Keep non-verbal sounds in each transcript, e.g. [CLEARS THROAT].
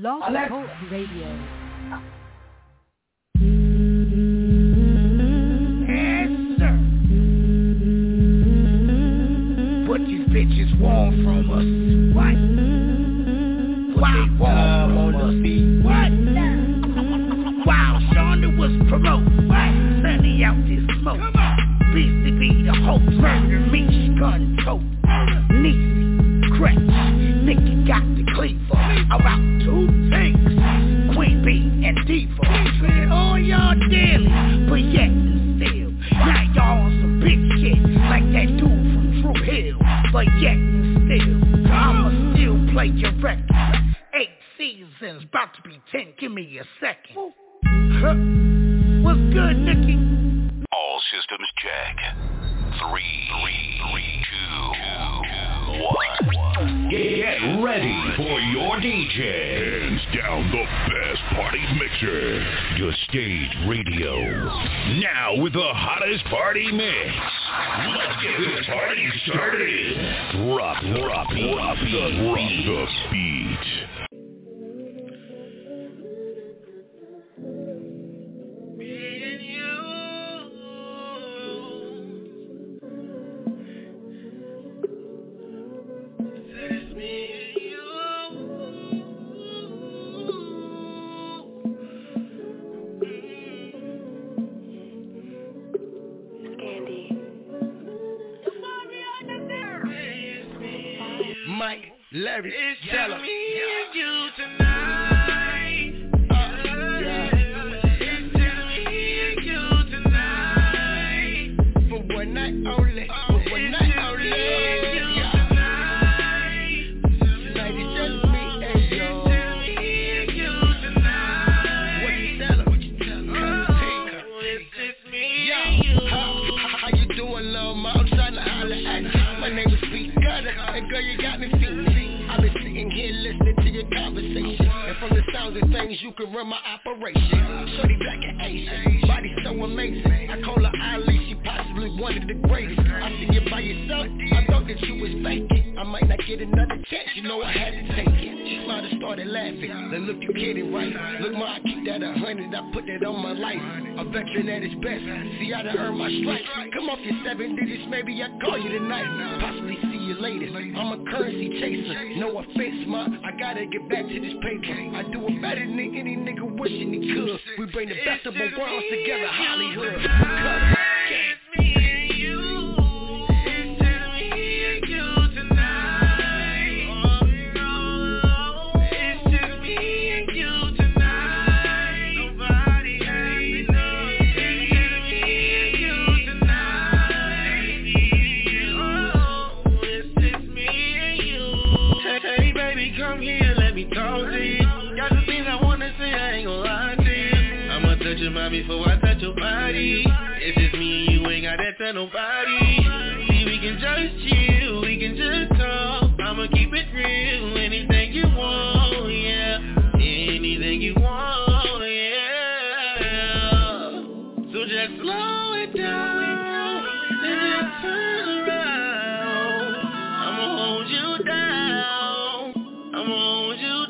Blog Talk Radio. bitches want from us. What? What they want from on us. What? While Shonda was promoted, What? Sunny out this smoke. Beastie be the host. Murder, meat, gun, tote. Niecy, crack. Cleaver. about two things, Queen Bee and Diva. Treating all y'all daily, but yet and still. Now y'all on some big shit, like that dude from True Hill. But yet and still, I'ma still play your record. Eight seasons, about to be ten, give me a second. What's good, Nicky? All systems check. Three, three, three, two, two. Get ready for your DJ. Hands down the best party mixer. Your stage radio. Now with the hottest party mix. Let's get this party started. Drop, drop, drop the, drop the beat.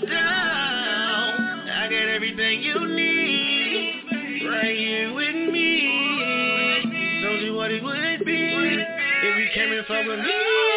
down. I got everything you need right here with me. Told you what it would be if you came in front of me.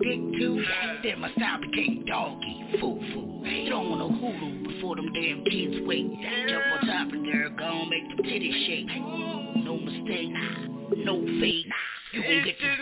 big tooth. Then my style became doggy, foo-foo. You don't want a hulu before them damn kids wake. Jump on top of there, gon' make the titties shake. No mistake, no fake. You gon' get this.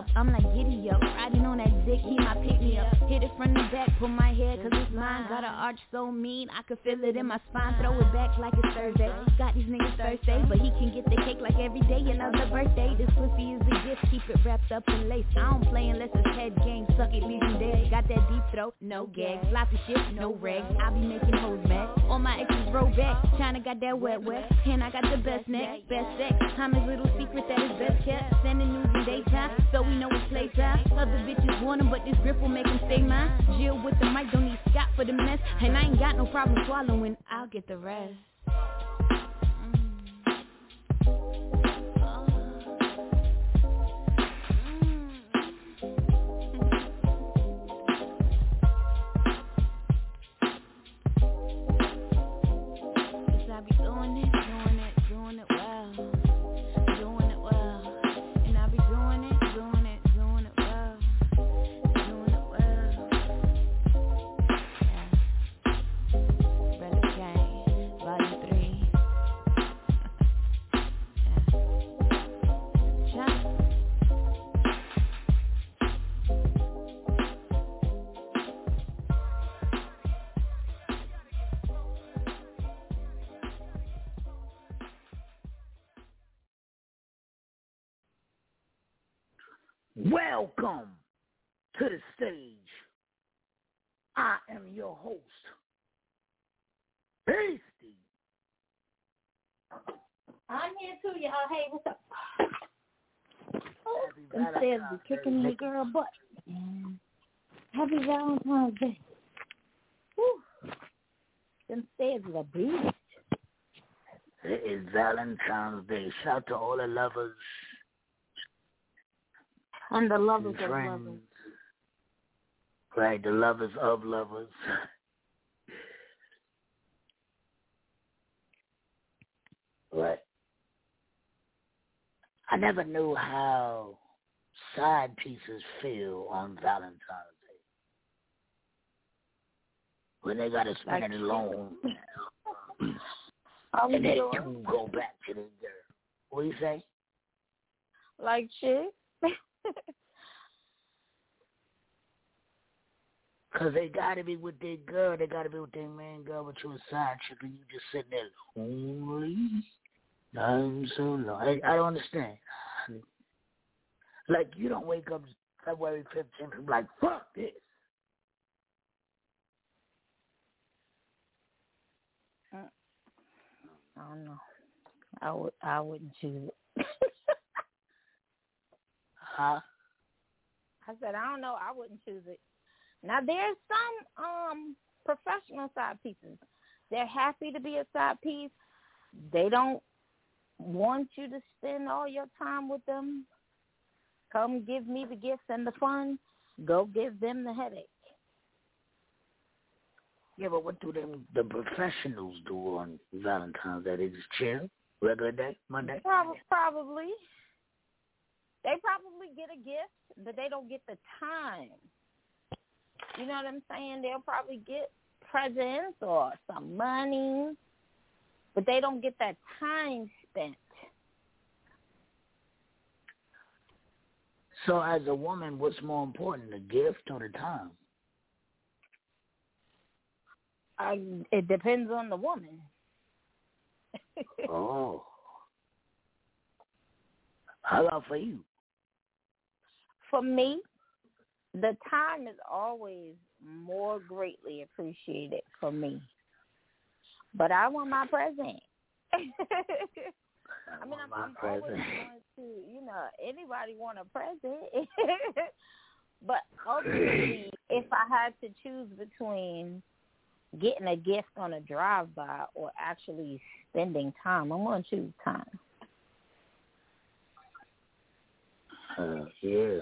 up, I'm like giddy up. Riding on that dick, he might pick me up. Hit it from the back, pull my hair cause it's mine. Got an arch so mean, I could feel it in my spine. Throw it back like it's Thursday. Got these niggas Thursday, but he can get the cake like every wrapped up in lace. I don't play unless it's head game. Suck it, leave you dead. Got that deep throat, no gag. Sloppy shit, no rag. I be making hoes mad. All my exes roll back. Uh-huh. China got that wet wet. And I got the best neck, best sex. Time is little secret that is best kept. Sending news in daytime, so we know it's playtime. Other bitches want him, but this grip will make them stay mine. Uh-huh. Jill with the mic, don't need Scott for the mess. And I ain't got no problem swallowing. I'll get the rest. Welcome to the stage. I am your host, Beastie. I'm here too, y'all. Hey, what's up? Instead of kicking the girl butt. Happy Valentine's Day. Whew. Instead of a beast. It is Valentine's Day. Shout to all the lovers and the lovers and of lovers. Right, the lovers of lovers. Right. I never knew how side pieces feel on Valentine's Day. When they gotta spend it alone. [LAUGHS] and then you go back to the girl. What do you say? Like shit. [LAUGHS] [LAUGHS] Cause they gotta be with their girl, they gotta be with their man girl, but you a side chick and you just sitting there lonely. I'm so lonely. I, I don't understand. Like you don't wake up February fifteenth and be like, fuck this. Uh, I don't know. I would I wouldn't choose it. [LAUGHS] huh? I said I don't know. I wouldn't choose it. Now there's some um professional side pieces. They're happy to be a side piece. They don't want you to spend all your time with them. Come give me the gifts and the fun. Go give them the headache. Yeah, but what do them the professionals do on Valentine's Day? They just chill, regular day, Monday. Probably, probably. They probably get a gift, but they don't get the time. You know what I'm saying? They'll probably get presents or some money, but they don't get that time spent. So, as a woman, what's more important, the gift or the time? I, it depends on the woman. oh. How about for you? For me, the time is always more greatly appreciated for me. But I want my present. [LAUGHS] I mean, I'm, I'm always going to, you know, anybody want a present. [LAUGHS] but ultimately, [CLEARS THROAT] if I had to choose between getting a gift on a drive-by or actually spending time, I'm going to choose time. Uh, yeah.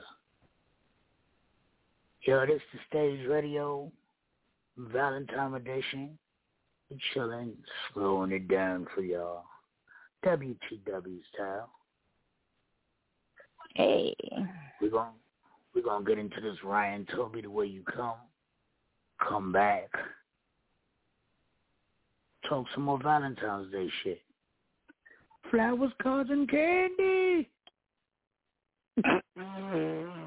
Yo, this is Stage Radio Valentine Edition. We chilling, slowing it down for y'all. WTW style. Hey. We're going we're gonna get into this Ryan me the way you come. Come back. Talk some more Valentine's Day shit. Flowers, cards, and candy. [LAUGHS] [LAUGHS]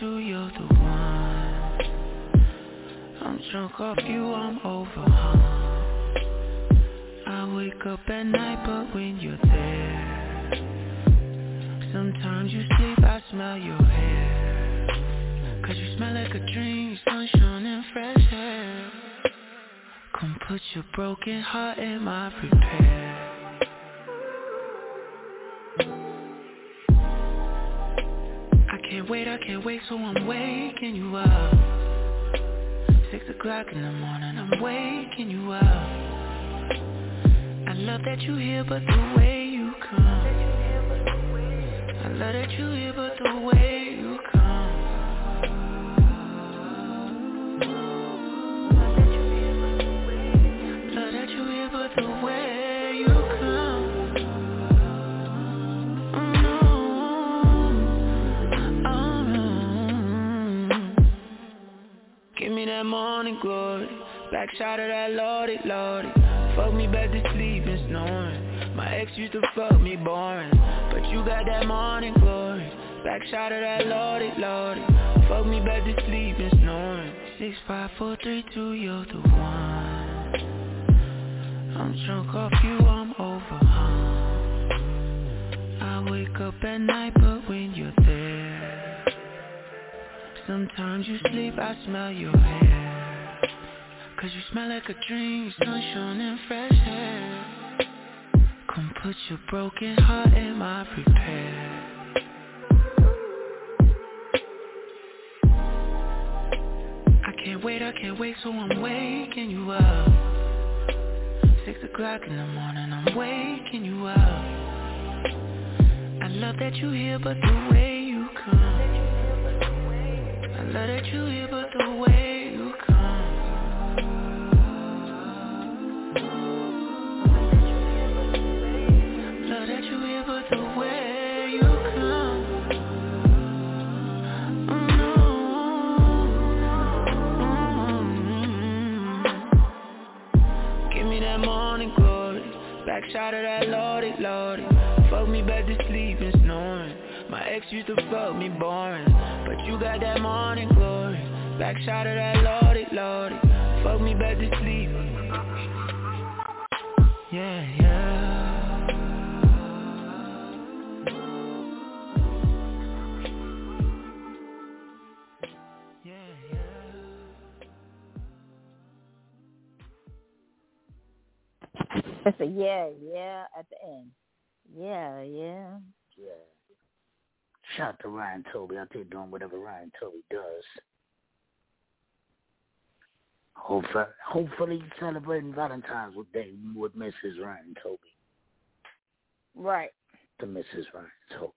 two, you're the one. I'm drunk off you, I'm over? I wake up at night, but when you're there, sometimes you sleep, I smell your hair. Cause you smell like a dream, sunshine and fresh air. Come put your broken heart in my repair. I can't wait, I can't wait, so I'm waking you up. Six o'clock in the morning, I'm waking you up. I love that you're here, but the way love that you here, but the way you come. Love that you here, but the way that morning glory, shot of that lordy, lordy. Fuck me back to sleep and snoring. My ex used to fuck me boring, you got that morning glory. Back shot of that lordy, lordy. Fuck me back to sleep and snoring. Six, five, four, three, two, you're the one. I'm drunk off you, I'm over? I wake up at night, but when you're there, sometimes you sleep, I smell your hair. Cause you smell like a dream, sunshine and fresh air. Come put your broken heart in my repair. I can't wait, I can't wait, so I'm waking you up. Six o'clock in the morning, I'm waking you up. I love that you here, but the way you come. I love that you here, but the way back shot of that lordy, lordy. Fuck me back to sleep and snoring. My ex used to fuck me boring, but you got that morning glory, back shot of that lordy, lordy. Fuck me back to sleep. Yeah, yeah. [LAUGHS] Yeah, yeah at the end. Yeah, yeah. Yeah. Shout out to Ryan Toby out there doing whatever Ryan Toby does. Hopefully, hopefully celebrating Valentine's Day with Mrs. Ryan Toby. Right. To Mrs. Ryan Toby.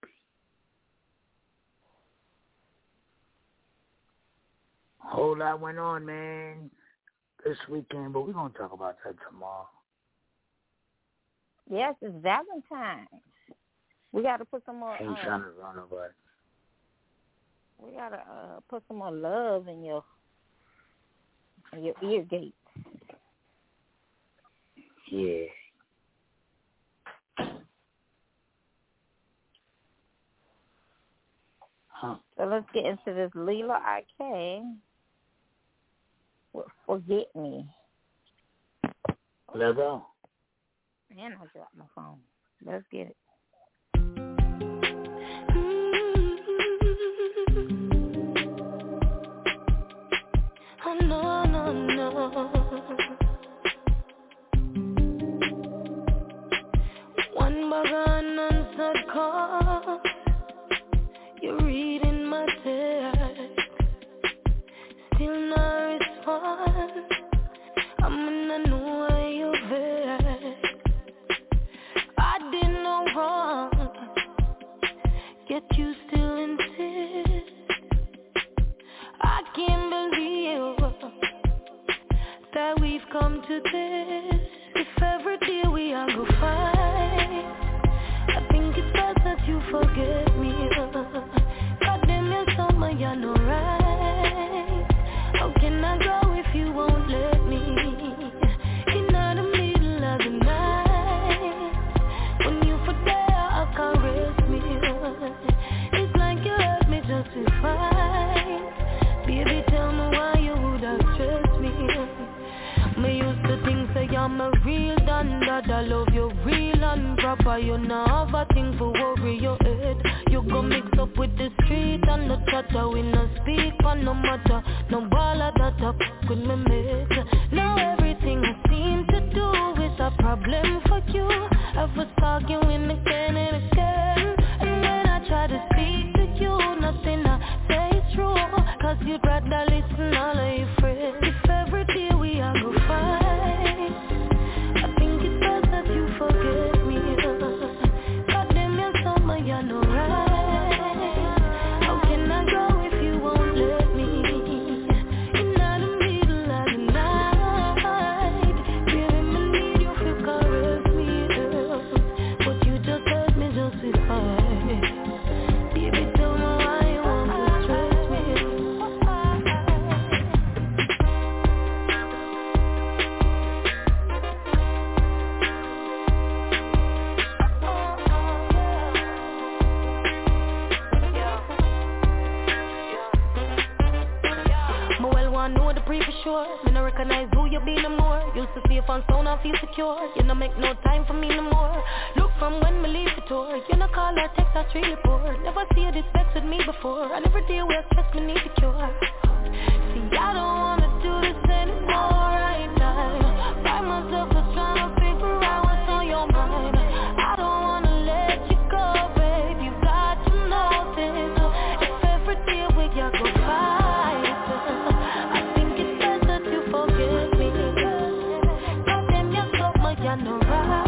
Whole lot went on, man, this weekend, but we're gonna talk about that tomorrow. Yes, it's Valentine's. We got to put some more. Ain't uh, trying to run away. We gotta uh, put some more love in your in your ear gate. Yeah. Huh. So let's get into this Lela IK. Forget me. Let's go. Man, I dropped my phone. Let's get it. Oh no, no, no. One bag unanswered call. You're reading my text. Still no response. I'm in a new way you vex. Wrong. Yet you still insist. I can't believe that we've come to this. If every day we are go fight, I think it's best that you forget and. You not have a thing for worry your head. You go mix up with the street and the chatter. We no speak on no matter. No ball of that up with me mate. Now everything I seem to do is a problem for you. I was arguing again and again. And when I try to speak to you, nothing I say is true. Cause you'd rather I feel secure. You no make no time for me no more. Look from when me leave the tour. You no call or text or treat you poor. Never see this vex with me before. And every day we you're no right.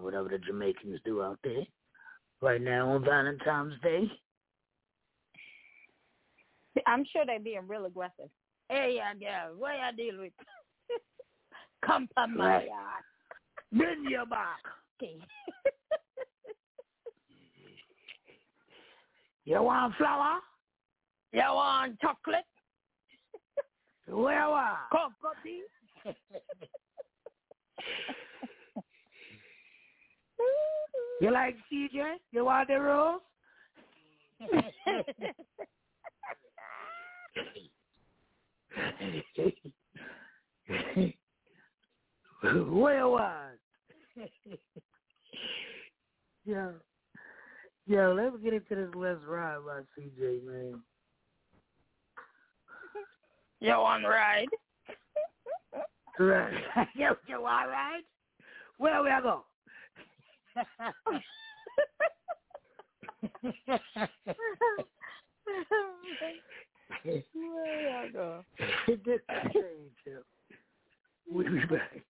Whatever the Jamaicans do out there. Right now on Valentine's Day. I'm sure they're being real aggressive. Hey, y'all, yeah, what y'all deal with? [LAUGHS] Come on my yard. Bend your back. Okay. [LAUGHS] You want flour? you want chocolate? Where [LAUGHS] what? Cocoa? You like CJ? You want the rose? Where what? yeah. yo, let's get into this Let's Ride by CJ, man. you want ride? [LAUGHS] Right. you, you ride? Where we go? Where is strange, yo. We'll be back.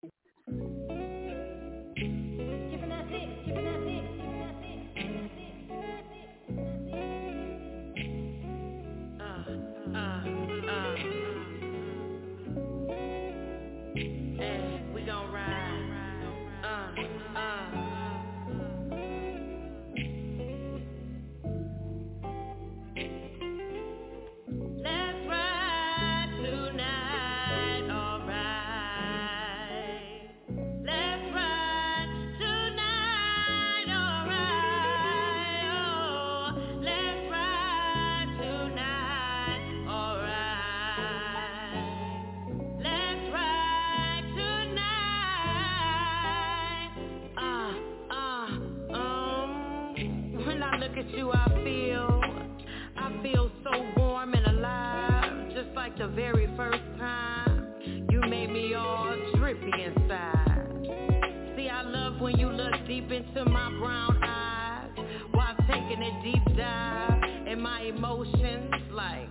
Into my brown eyes while taking a deep dive in my emotions, like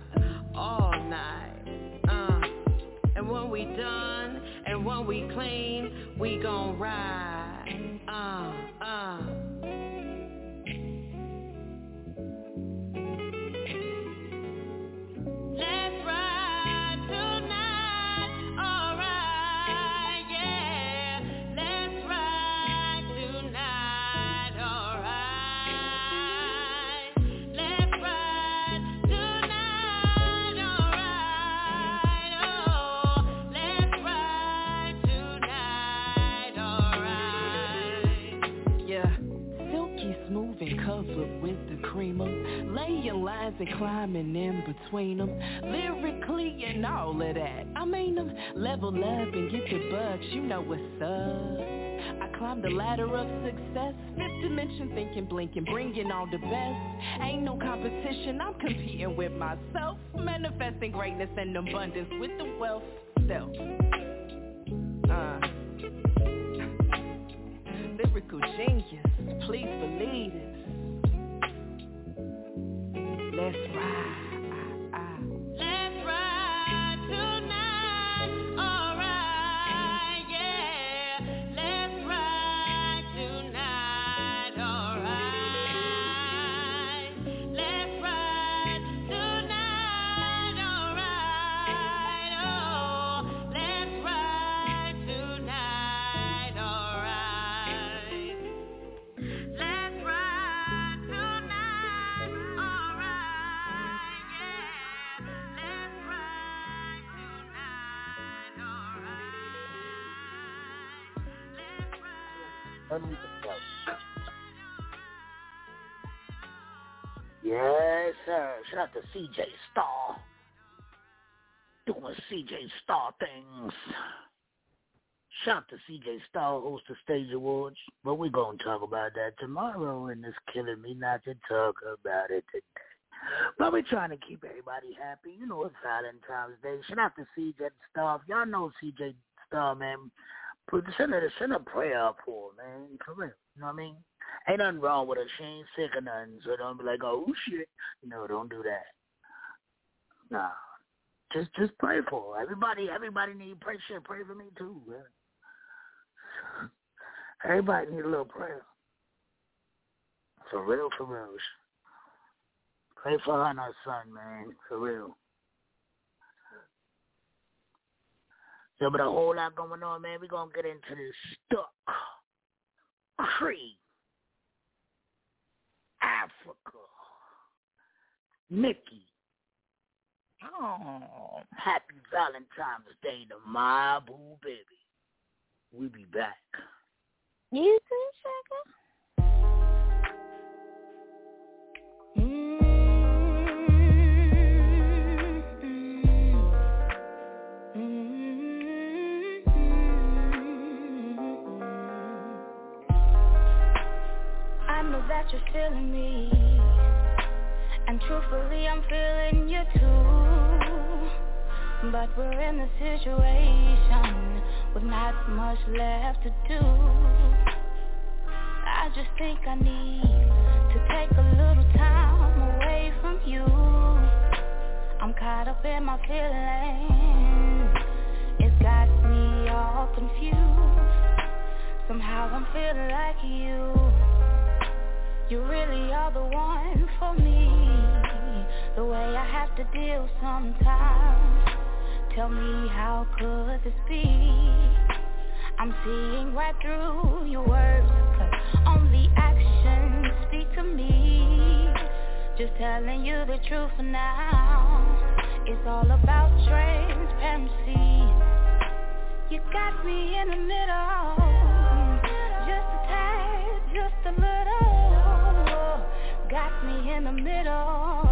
all night. Uh. And when we done, and when we clean, we gon' ride. Uh. Climbing in between them. Lyrically and all of that. I mean them. Level up and get the bucks, you know what's up. I climbed the ladder of success. Fifth dimension thinking, blinking, bringing all the best. Ain't no competition, I'm competing with myself. Manifesting greatness and abundance with the wealth self. Uh. Lyrical genius, please believe it. Let's ride. Shout out to CJ Star. Doing CJ Star things. Shout out to CJ Star, host of Stage Awards. But we're going to talk about that tomorrow, and it's killing me not to talk about it today. But we're trying to keep everybody happy. You know, it's Valentine's Day. Shout out to CJ Star. Y'all know CJ Star, man. Put send a send a prayer up for man. For real. You know what I mean? Ain't nothing wrong with her. She ain't sick or nothing. So don't be like, oh shit. No, don't do that. Nah. Just just pray for her. Everybody everybody need pray shit. Pray for me too, man. [LAUGHS] Everybody need a little prayer. For real, for real. Pray for her and her son, man. For real. So, but a whole lot going on, man. We're going to get into this stuck. Cree. Africa. Nikki. Oh. Happy Valentine's Day to my boo baby. We'll be back. You too, Sugar? You're feeling me. And truthfully I'm feeling you too. But we're in a situation With not much left to do. I just think I need To take a little time away from you. I'm caught up in my feelings. It's got me all confused. Somehow I'm feeling like you you really are the one for me. The way I have to deal sometimes. Tell me how could this be? I'm seeing right through your words Cause only actions speak to me. Just telling you the truth for now. It's all about transparency. You got me in the middle. Just a tad, just a little got me in the middle.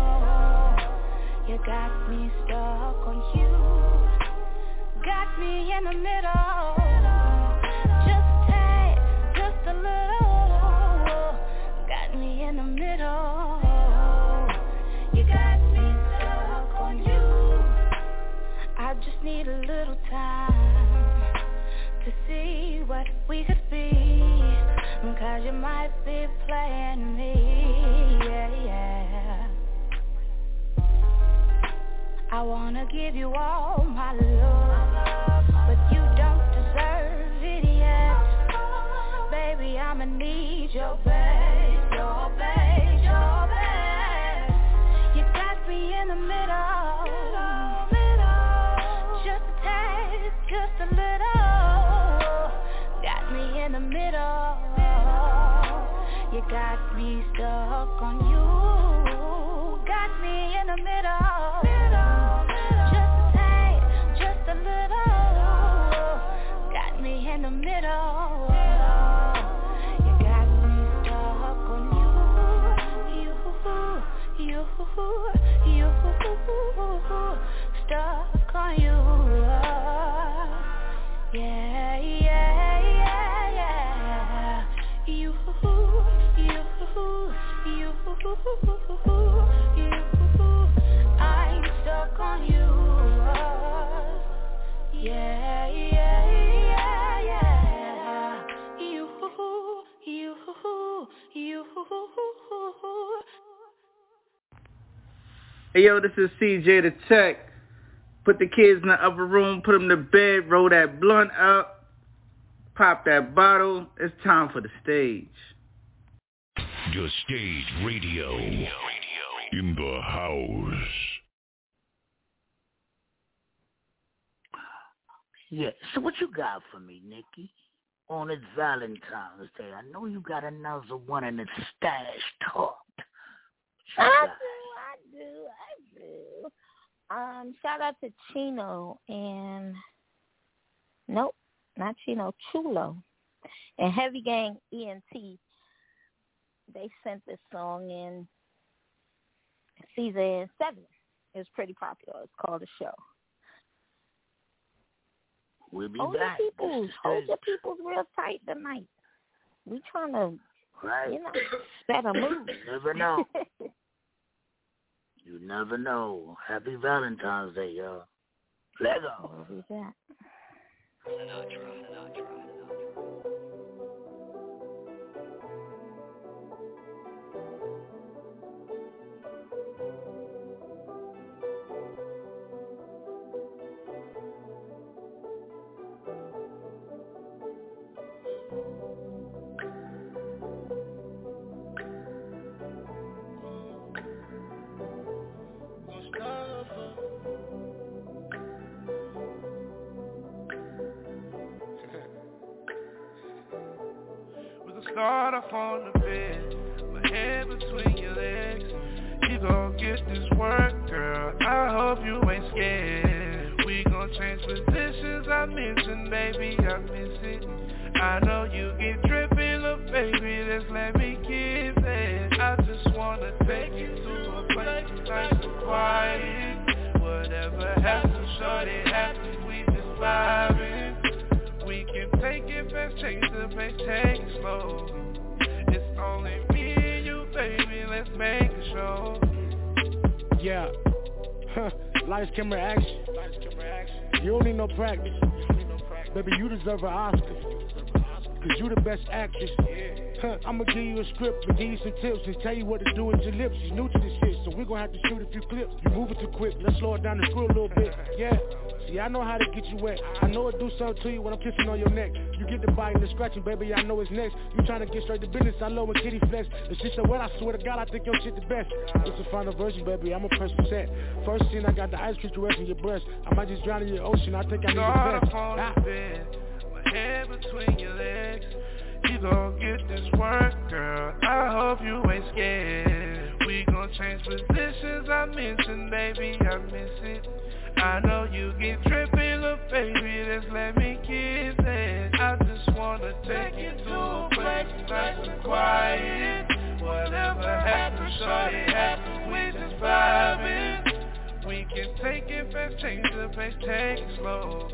You got me stuck on you. Got me in the middle. Just tad, just a little. Got me in the middle. You got me stuck on you. I just need a little time to see what we could be. Cause you might be playing me, yeah, yeah. I wanna give you all my love But you don't deserve it yet. Baby, I'ma need your best, your best, your best. You got me in the middle. Just a taste, just a little. Got me in the middle you got me stuck on you. Got me in the middle. Just a tad, just a little. Got me in the middle. You got me stuck on you. You, you, you Stuck on you. Yeah, yeah, yeah, yeah Hey yo, this is CJ the Tech. Put the kids in the upper room, put them to bed, roll that blunt up, pop that bottle. It's time for the stage. The Stage Radio. In the house. Yeah, so what you got for me, Nikki? On this Valentine's Day. I know you got another one in the stash talk. I do, I do, I do. Um, shout out to Chino and nope, not Chino, Chulo and Heavy Gang ENT they sent this song in season seven. It was pretty popular. It's called The Show. We'll be hold back. Your peoples, hold your peoples real tight tonight. We trying to, right. you know, set a mood. You never know. [LAUGHS] you never know. Happy Valentine's Day, y'all. Let go. What is that? Sinatra. Sinatra. Start off on the bed, my head between your legs. You gon' get this work, girl. I hope you ain't scared. We gon' change positions. I mentioned, baby, I miss it. I know you get drippy, look, baby. Just let me kiss it. I just wanna take you to a place nice and quiet. Whatever happens, shorty happens. We just vibing. We take it fast, change the pace, take it slow. It's only me and you, baby. Let's make a show. Yeah. Huh. Lights, camera, action. You don't need no practice. Baby, you deserve an Oscar. Cause you the best actress. Huh, I'ma give you a script and give you some tips and tell you what to do with your lips. She's new to this shit, so we're gonna have to shoot a few clips. You moving too quick, let's slow it down the screw a little bit. [LAUGHS] Yeah. See, I know how to get you wet. I know it do something to you when I'm kissing on your neck. You get the biting and scratching, baby, I know it's next. You trying to get straight to business, I love when kitty flex. The shit so wet, I swear to God, I think your shit the best. It's the final version, baby, I'm a press set. First scene, I got the ice cream caressing your breast. I might just drown in your ocean, I think I need the best. up on Ah. bed, my head between your legs. You gon' get this work, girl. I hope you ain't scared. We gon' change positions. I mentioned, baby, I miss it. I know you get trippy, look, baby. Just let me kiss it. I just wanna take you to a place nice and quiet. Whatever happens, shorty happens. We just vibing. We can take it fast, change the pace, take it slow.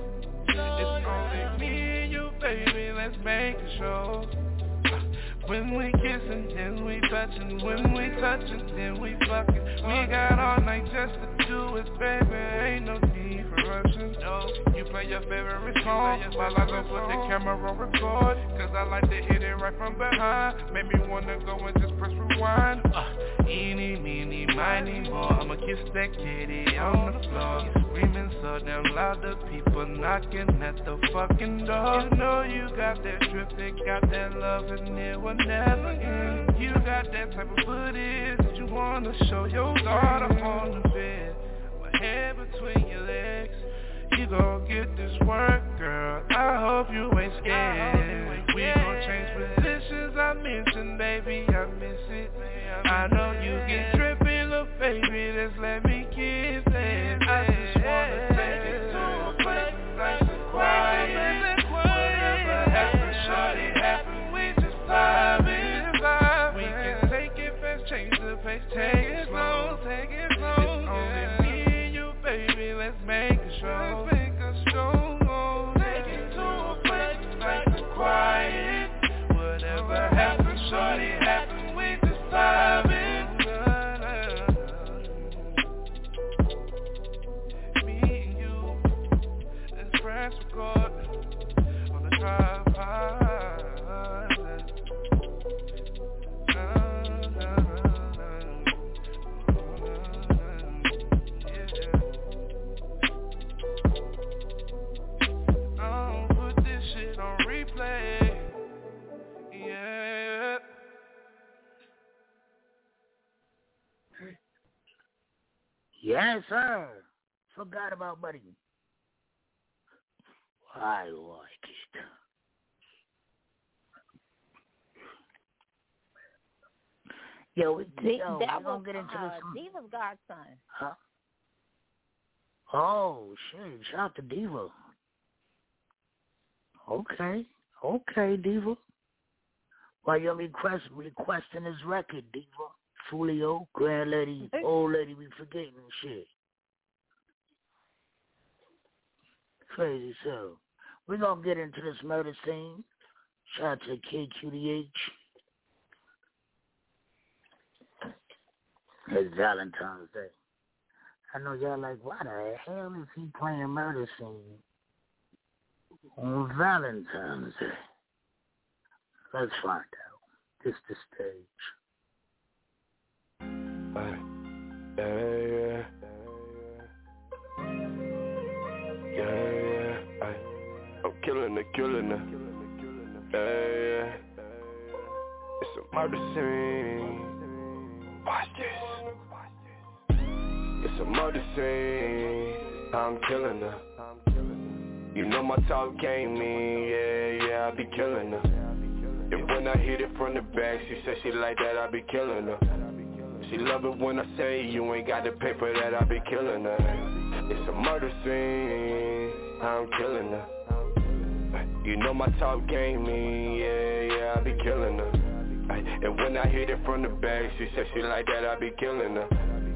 It's only me and you, baby, let's make a show When we kissing, then we touching. When we touching, then we fucking. We got all night just to do it, baby. Ain't no need for rushing. No, you play your favorite song While I go put the camera on record. Cause I like to hit it right from behind. Make me wanna go and just press rewind. Uh, Eeny, meeny, miny, mo I'ma kiss that kitty on the floor Screaming so damn loud the people knocking at the fucking door You know you got that drip, it got that love and it will never end You got that type of footage that you wanna show your daughter on the bed My head between your legs you gon' get this work, girl. I hope you ain't scared. We gon' change positions. I mentioned, baby, I miss it. I know you get drippy, look, baby. Just let me happen. We just vibing. We can take it fast, change the pace, take it slow, take it slow. It's only me and you, baby. Let's make a show. Let's make a show. Take it to a place and quiet. Whatever happens, shorty happen. We just vibing. Me and you, let's press record on the tripod. Yes, sir. Forgot about Buddy. I like it. Yo, we, See, yo, that was get into uh, this. Diva's godson. Huh? Oh shit! Shout out to Diva. Okay, okay, Diva. Why you request requesting his record, Diva? Fulio, grand lady, old lady, we forgetting shit. Crazy so. We're gonna get into this murder scene. Shout out to KQDH. It's Valentine's Day. I know y'all like, why the hell is he playing murder scene on Valentine's Day? Let's find out. This the stage. Ay, yeah, yeah. Yeah, yeah, ay. I'm killing it, killing it. Yeah, yeah. It's a murder scene. Watch this. It's a murder scene. I'm killing her. You know my talk ain't me, yeah, yeah, I be killing her. And when I hit it from the back, she said she like that, I be killing her. She love it when I say you ain't got the paper that I be killing her. It's a murder scene, I'm killing her. You know my talk game me, yeah, yeah, I be killing her. And when I hit it from the back, she said she like that, I be killing her.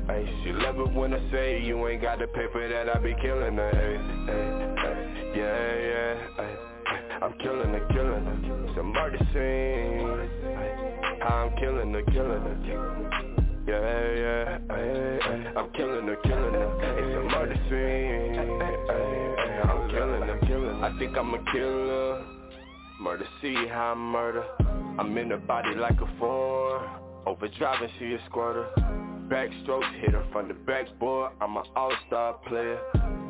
Ay, she love it when I say you ain't got the paper that I be killing her. Ay, ay, ay, yeah, yeah. Ay, I'm killing her, killing her. It's a murder scene. I'm killing her, killing her. Yeah, yeah, I'm killing her, killing her. It's a murder scene. I'm killing her, killing her. I think I'm a killer. Murder, see how I murder. I'm in her body like a four. Overdriving, she a squirter. Backstrokes hit her from the backboard. I'm an all-star player.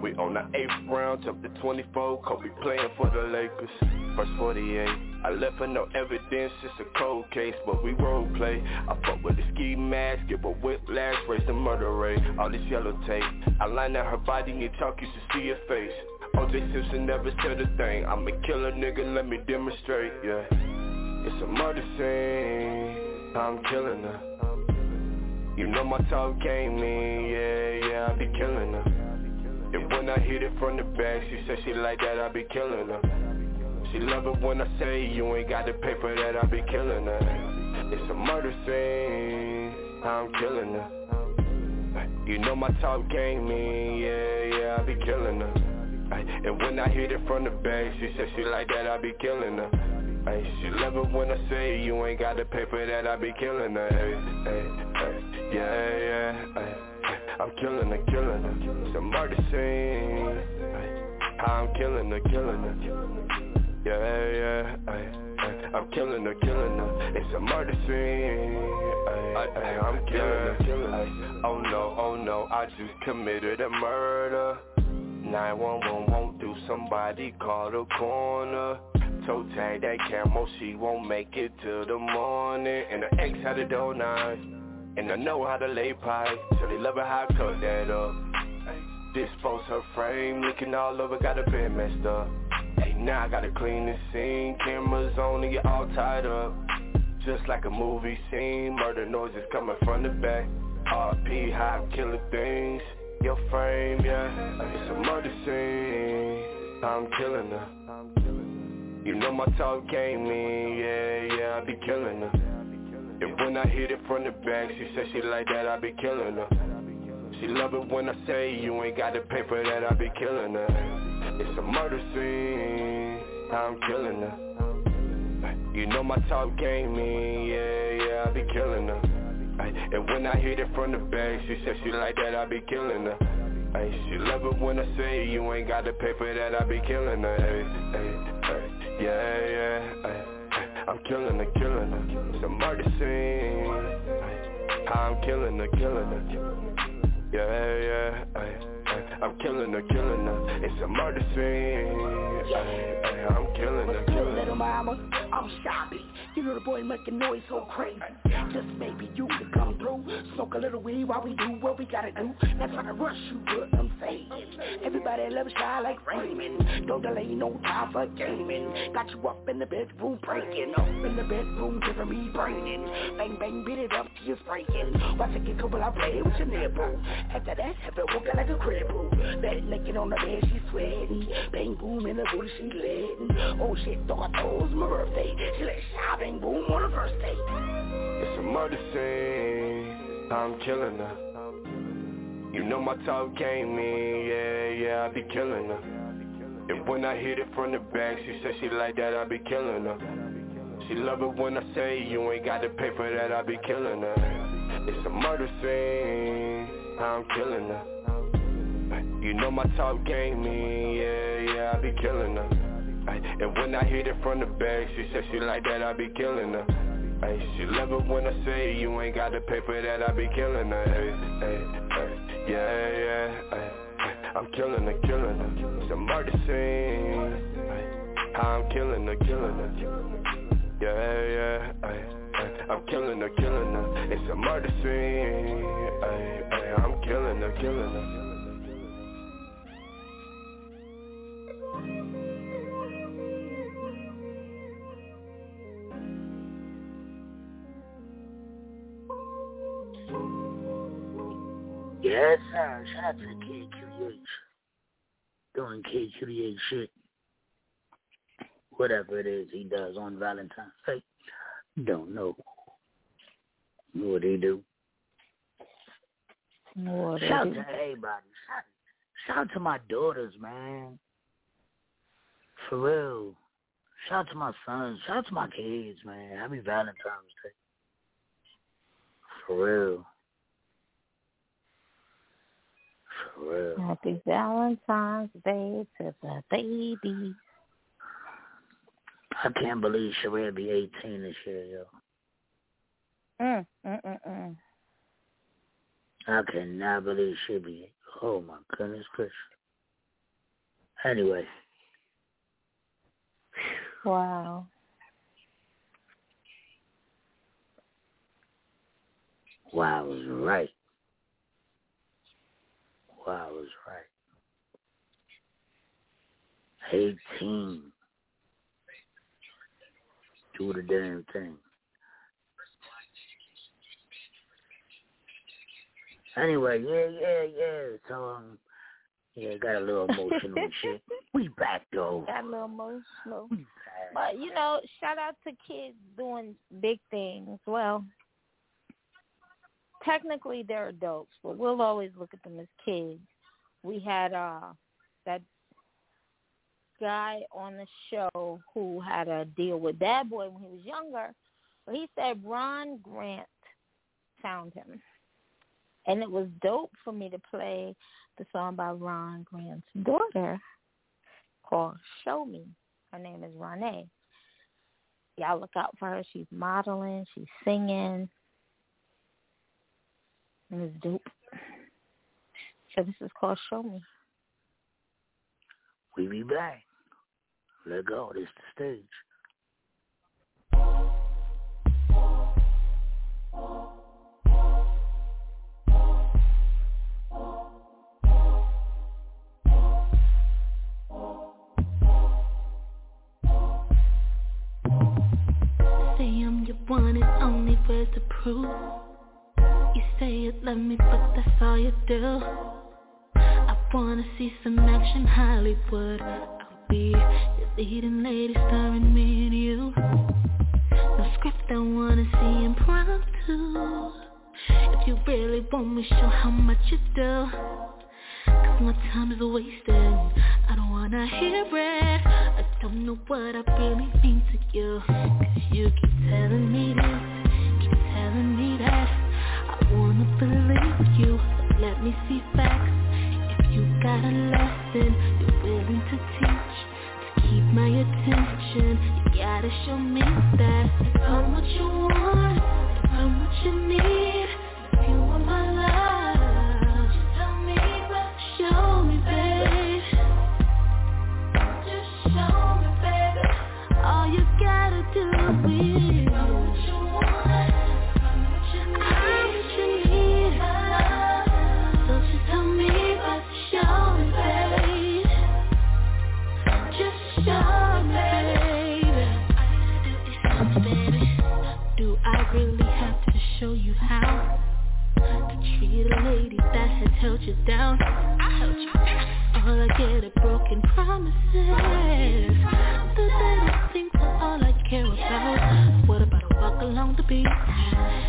We on the eighth round, jump to 24. Kobe playing for the Lakers. First 48. I left her no evidence, it's a cold case, but we role play. I fuck with the ski mask, give her whiplash, raise the murder rate. All this yellow tape. I line out her body and talk, you should see her face. Oh, OJ Simpson never said a thing. I'm a killer nigga, let me demonstrate, yeah. It's a murder scene. I'm killing her. You know my talk game me, yeah, yeah, I be killing her. And when I hit it from the back, she said she like that, I be killing her. She love it when I say you ain't got the paper that I be killing her. It's a murder scene, I'm killing her. You know my talk game me, yeah, yeah, I be killing her. And when I hit it from the back, she said she like that, I be killing her. Ay, she love it when I say you ain't got the paper that I be killing her. Ay, ay, ay, yeah, yeah. Ay, I'm killing her, killing her. It's a murder scene. Ay, I'm killing her, killing her. Yeah, yeah. I'm killing her, killing her. It's a murder scene. I'm killing her, killing her. Oh no, oh no, I just committed a murder. 911 won't do, somebody call the corner Toe tag that camo, she won't make it till the morning And the ex had a dough nine And I know how to lay pipe So they love it how I cut that up Dispose her frame, looking all over, got a bed messed up now I gotta clean the scene. Cameras on and get all tied up. Just like a movie scene. Murder noises coming from the back. RP, high killer things. Your frame, yeah. It's a murder scene. I'm killing her. You know my talk game me, yeah, yeah I be killing her. And when I hit it from the back She said she like that, I be killing her. She love it when I say You ain't got the paper that I be killing her It's a murder scene I'm killing her You know my talk game me, yeah, yeah I be killing her and when I hit it from the back, she said she like that, I be killing her. Ay, she love it when I say you ain't got the paper that I be killing her. Ay, ay, yeah, yeah. I'm killing her, killing her. It's a murder scene. I'm killing her, killing her. Yeah, yeah. I'm killing her, killing her. It's a murder scene. I'm killing killing. Little mama, I'm shopping. You know the boy making noise so crazy. Just maybe you could come through. Smoke a little weed while we do what we gotta do. Not trying to rush you, but I'm saying. Everybody loves shy like Raymond. Don't delay no time for gaming. Got you up in the bedroom breaking. Up in the bedroom giving me braining. Bang, bang, beat it up till you're breaking. Watch it get couple I play with your nipple. After that, have it walking like a cripple. That naked on the bed, she sweating. Bang, boom, in the booty, she. Oh shit, thought it was my birthday. She let shy bang, boom on the first. It's a murder scene. I'm killing her. You know my talk game me, yeah, yeah, I be killing her. And when I hit it from the back, she said she like that, I be killing her. She love it when I say you ain't got the paper that I be killing her. It's a murder scene. I'm killing her. You know my talk game me, yeah, yeah, I be killing her. And when I hit it from the back, she said she like that, I be killing her. Ay, she love it when I say you ain't got the paper that I be killing her. Ay, ay, ay, yeah, yeah. Ay, I'm killing her, killing her. It's a murder scene. Ay, I'm killing her, killing her. Yeah, yeah. Ay, I'm killing her, killing her. It's a murder scene. Ay, ay, I'm killing her, killing her. Yes, sir. Shout out to the kid QDH. Doing kid QDH shit. Whatever it is he does on Valentine's Day. Don't know what he do. What Shout out to everybody. Shout, shout out to my daughters, man. For real. Shout out to my sons. Shout out to my kids, man. Happy Valentine's Day. For real. Real. Happy Valentine's Day to the baby. I can't believe Sheree be 18 this year, yo. Mm, mm, mm, mm. I cannot believe she be. Oh my goodness gracious. Anyway. Wow. Wow was right. Wow was right. 18. Do the damn thing. Anyway, yeah, yeah, yeah. So um yeah, got a little emotional shit. [LAUGHS] We back though. Got a little emotional. But you know, shout out to kids doing big things. Well, technically they're adults, but we'll always look at them as kids. We had uh that guy on the show who had a deal with Bad Boy when he was younger. But he said Ron Grant found him. And it was dope for me to play the song by Ron Grant's daughter called Show Me. Her name is Renee. Y'all look out for her. She's modeling. She's singing. And it's dope. So this is called Show Me. We be back. Let go. This the stage. Say I'm your one and only, where's the proof? You say you love me, but that's all you do. I wanna see some action, Hollywood. I'll be your leading lady, starring me and you. No script, I wanna see impromptu. If you really want me, show how much you do. Cause my time is wasted. I don't wanna hear it. I don't know what I really mean to you. Cause you keep telling me this, wanna believe you, let me see facts. If you got a lesson you're willing to teach, to keep my attention, you gotta show me that. If I'm what you want, if I'm what you need, held you down? I held you down. All I get are broken promises. The little things are all I care about. What about a walk along the beach?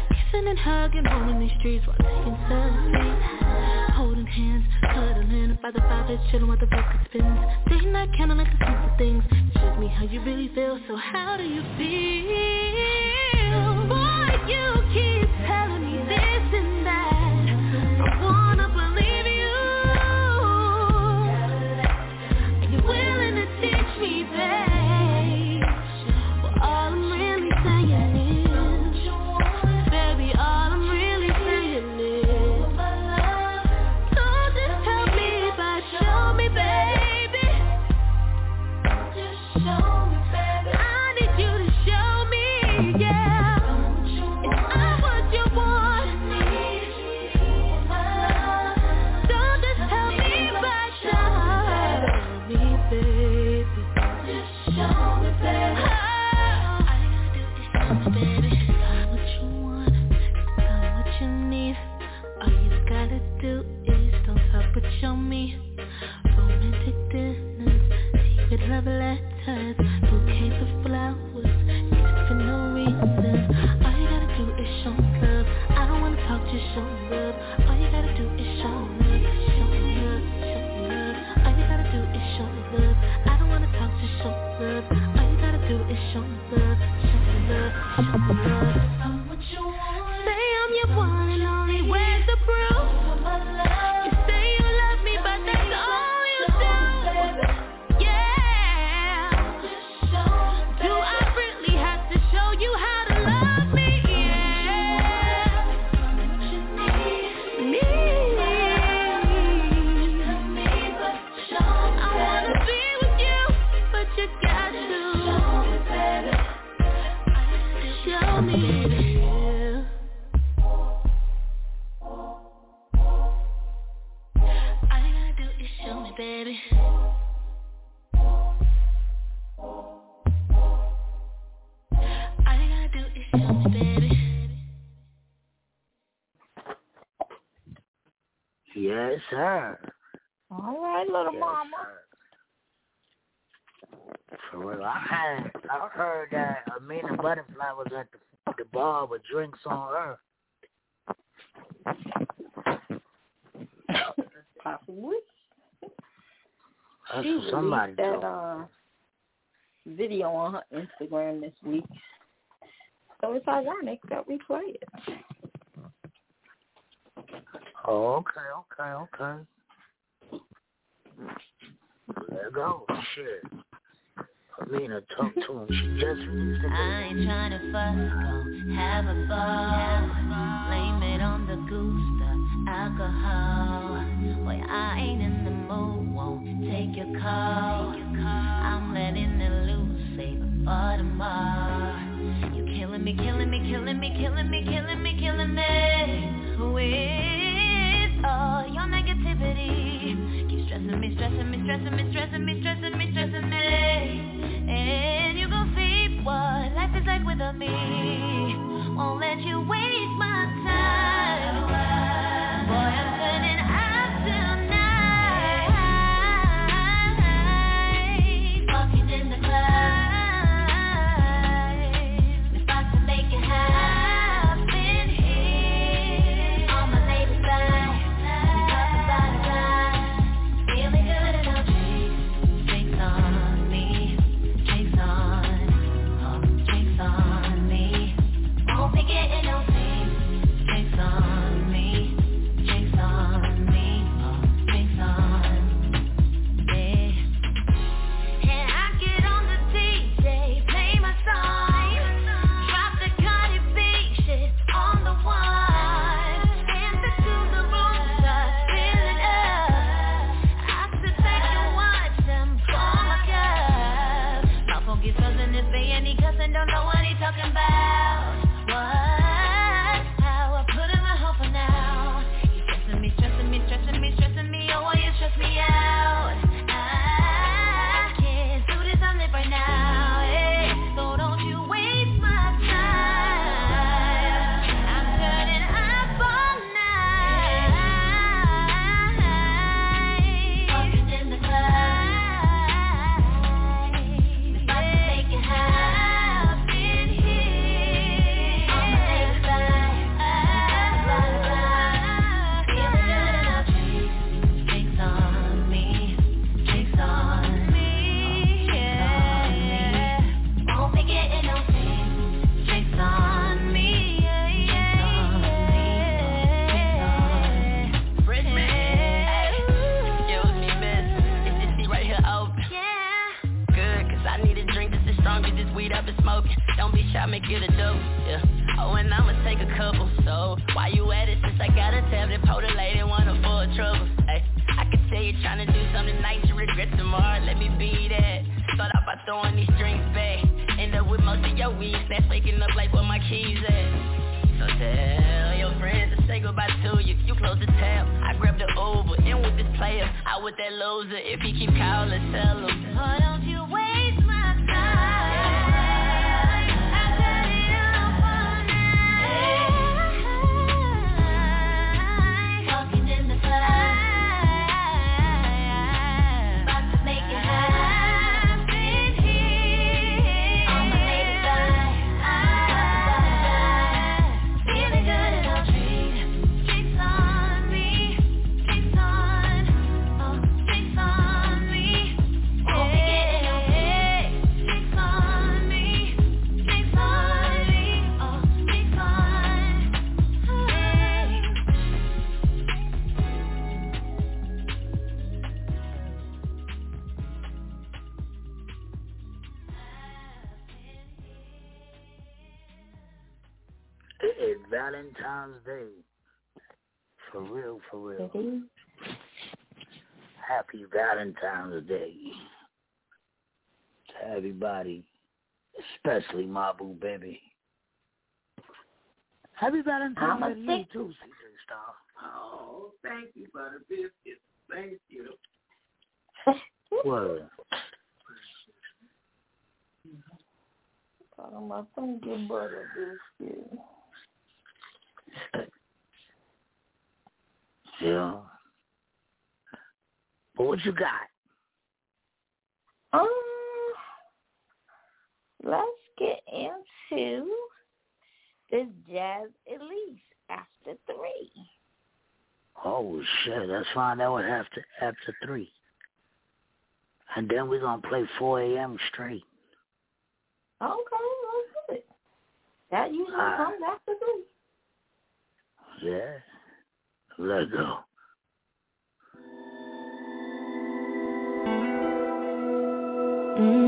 Kissing and hugging, roaming these streets while taking selfies. Holding hands, cuddling by the fire, chilling while the record spins. Day night, counting like the simple things. Shows me how you really feel. So how do you feel? baby. What you want? sir. All right, little yes, mama. Sir. Well, I had I heard that Amina Buddafly was at the, the bar with drinks on her. Possibly. That's she somebody that uh, video on her Instagram this week, so it's ironic that we play it. Oh, okay, okay, okay. There goes. Shit. Alina, talk to him. She just released the I ain't trying to fuss, go have a ball. Blame it on the goose, the alcohol. Boy, I ain't in the mood, won't take your call. I'm letting it loose, save it for tomorrow. You killing me, killing me, killing me, killing me, killing me, killing me. With all your negativity Keep stressing me, stressing me, stressing me, stressing me, stressing me, stressing me. And you gon' see what life is like without me. Won't let you waste my time. Valentine's Day to everybody, especially my boo baby. Happy Valentine's Day to you too, Caesar Star. Oh, thank you for the. Thank you. [LAUGHS] Word. Oh, my finger butter biscuit. Yeah. But what you got? Um, let's get into this Jazz Elise after three. Oh shit, that's fine. That would have to after three, and then we're gonna play four a.m. straight. Okay, that's good. That usually uh, comes after three. Yeah, let's go. Mm.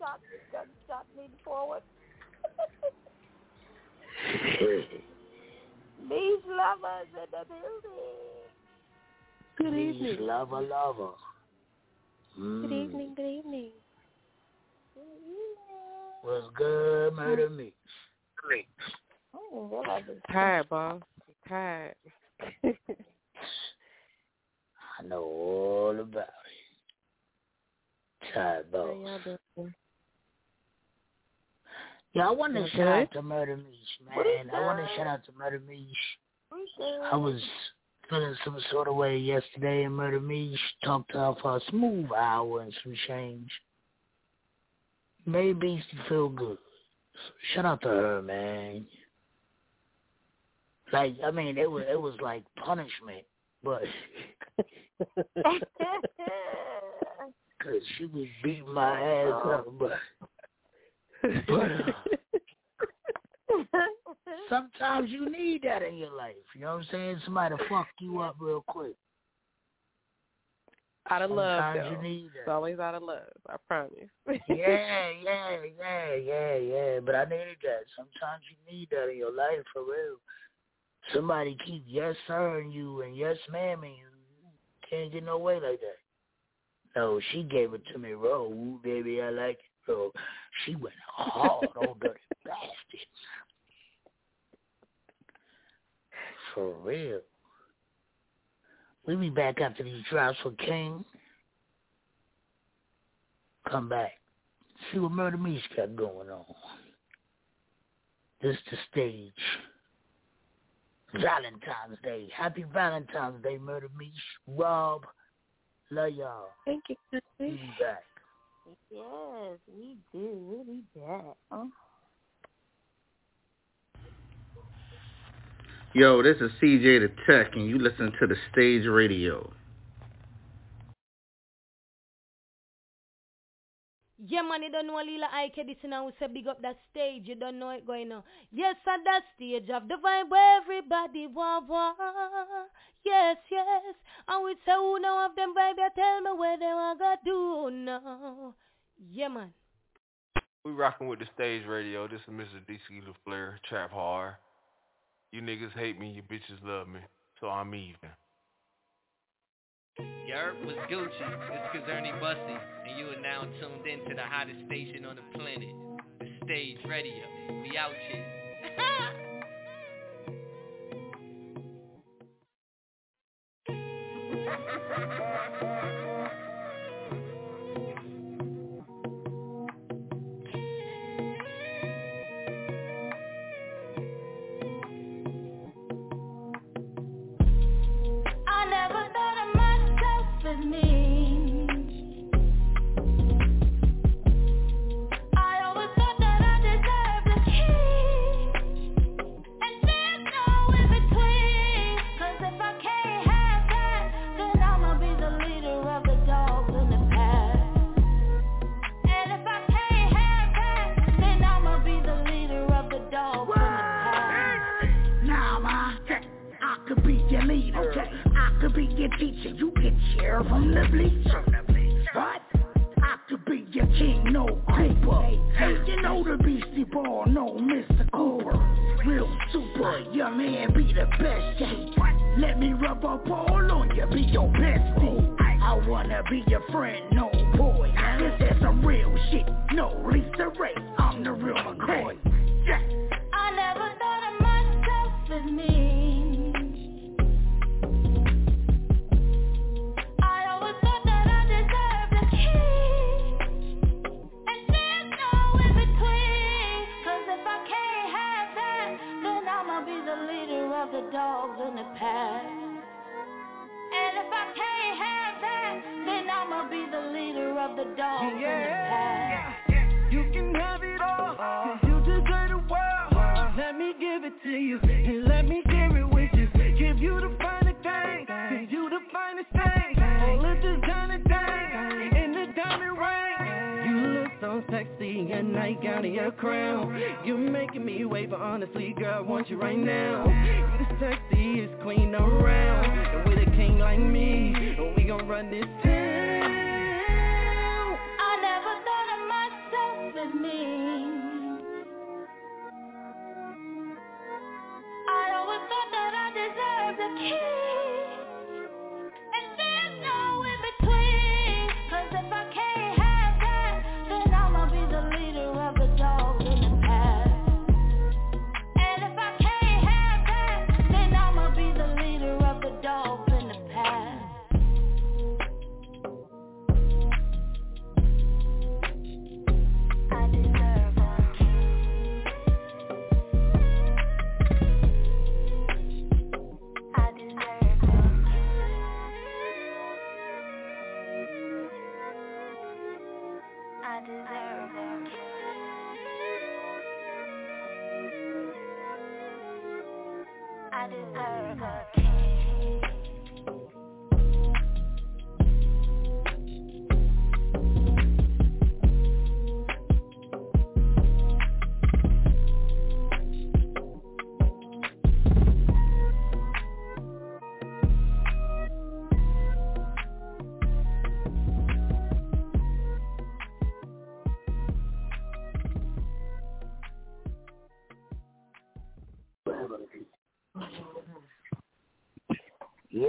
To the gunshot, gunshot lean forward. [LAUGHS] These lovers in the building. Good Please, evening. Lover, lover. Mm. Good evening. Good evening. What's good, murder me? Great. Oh, what I do? Tired, boss. Tired. [LAUGHS] I know all about it. Tired boss. Yeah, I want to You shout out to Murder Meesh, man. I want to shout out to Murder Meesh. I was feeling some sort of way yesterday, and Murder Meesh talked to her for a smooth hour and some change. Made Beastie feel good. Shout out to her, man. Like, I mean, it was it was like punishment, but [LAUGHS] [LAUGHS] [LAUGHS] because she was beating my ass up, but but uh, [LAUGHS] sometimes you need that in your life. You know what I'm saying? Somebody to fuck you up real quick. Out of love, Sometimes though. you need It's always out of love. I promise. [LAUGHS] yeah, yeah, yeah, yeah, yeah. But I needed that. Sometimes you need that in your life for real. Somebody keep yes sirring you and yes ma'aming you. Can't get no way like that. No, she gave it to me raw. Ooh, baby, I like it raw. She went hard on dirty [LAUGHS] bastard. For real. We'll be back after these drops for King. Come back. See what Murder Meesh got going on. This the stage. Valentine's Day. Happy Valentine's Day, Murder Meesh. Rob, love y'all. Thank you. Be back. Yes, we do. Be back. Huh? Yo, this is CJ the Tech, and you listen to the Stage Radio. Yeah, man, you don't know Lila Ike this now. We say big up that stage. You don't know it going on. Yes, at that stage of the vibe where everybody wah wah. Yes, yes. And we say who know of them vibe, you tell me where they want to do now. Yeah, man. We rocking with the stage radio. This is Mr. DC LaFleur, Trap Hard. You niggas hate me, you bitches love me. So I'm even. Yerp was Gucci, it's Kazerny Bussy, and you are now tuned in to the hottest station on the planet, the Stage Radio. We out here. [LAUGHS] leader. I could be your teacher. You can cheer from the bleachers. What? I could be your king, no Cooper. Hey, you know the Beastie Ball, no Mr. Cooper. Real super, your man be the best. Yeah. Let me rub up all on you, be your bestie. I wanna be your friend, no boy. This is some real shit, no Lisa Raye. I'm the real McCoy. Yeah. Dogs in the pack. And if I can't have that, then I'ma be the leader of the dogs in the pack. You can have it all, cause you deserve the world. Let me give it to you, sexy, your nightgown and your crown. You're making me wait, but honestly, girl, I want you right now. You the sexiest queen around, and with a king like me, we gon' run this town. I never thought of myself as me. I always thought that I deserved a king.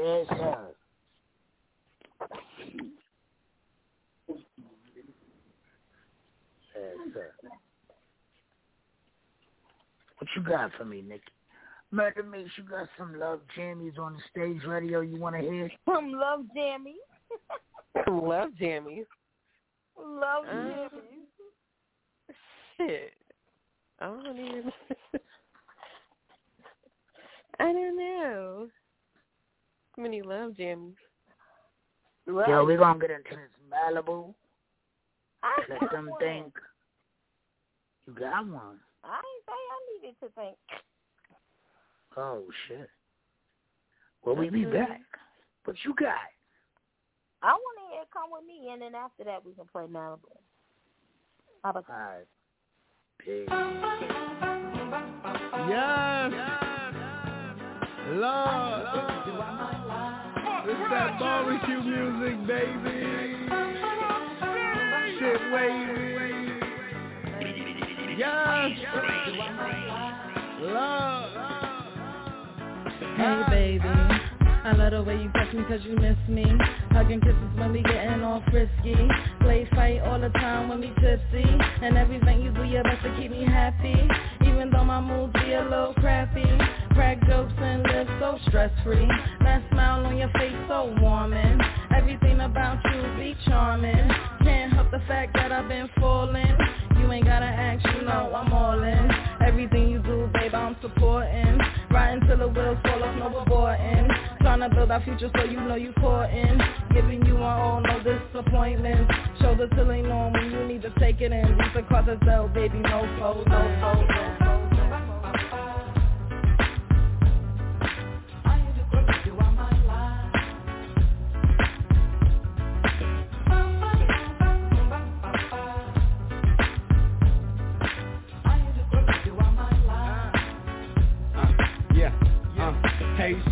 Yes, sir. Yes, sir. What you got for me, Nick? Murder Mix, you got some love jammies on the stage radio you want to hear? [LAUGHS] [LAUGHS] Some love jammies. Love jammies. Love Uh. Shit. I don't even. [LAUGHS] I don't know. How many love jammies? Yo, we gonna get into this Malibu. I Let them one. think. You got one. I ain't say I needed to think. Oh shit. Well, we be mm-hmm. back. What you got? I want to hear "Come with Me," and then after that we can play Malibu. How about All right. Peace. Yes. Lord. It's that barbecue music, baby. Shit wavy. Yes. Lord. Hey baby, I love the way you touch me cause you miss me Hugging kisses when we getting all frisky Play fight all the time when we tipsy And everything you do your best to keep me happy Even though my moods be a little crappy Crack jokes and live so stress free That smile on your face so warming Everything about you be charming. Can't help the fact that I've been falling You ain't gotta ask, you know I'm all in. Everything you do, babe, I'm supporting. Riding till the wheels fall off, no aborting Trying to build our future so you know you courting. Giving you my all, no disappointments Shoulder to lean on when you need to take it in. To sell, baby, no fold, no fold, no fold.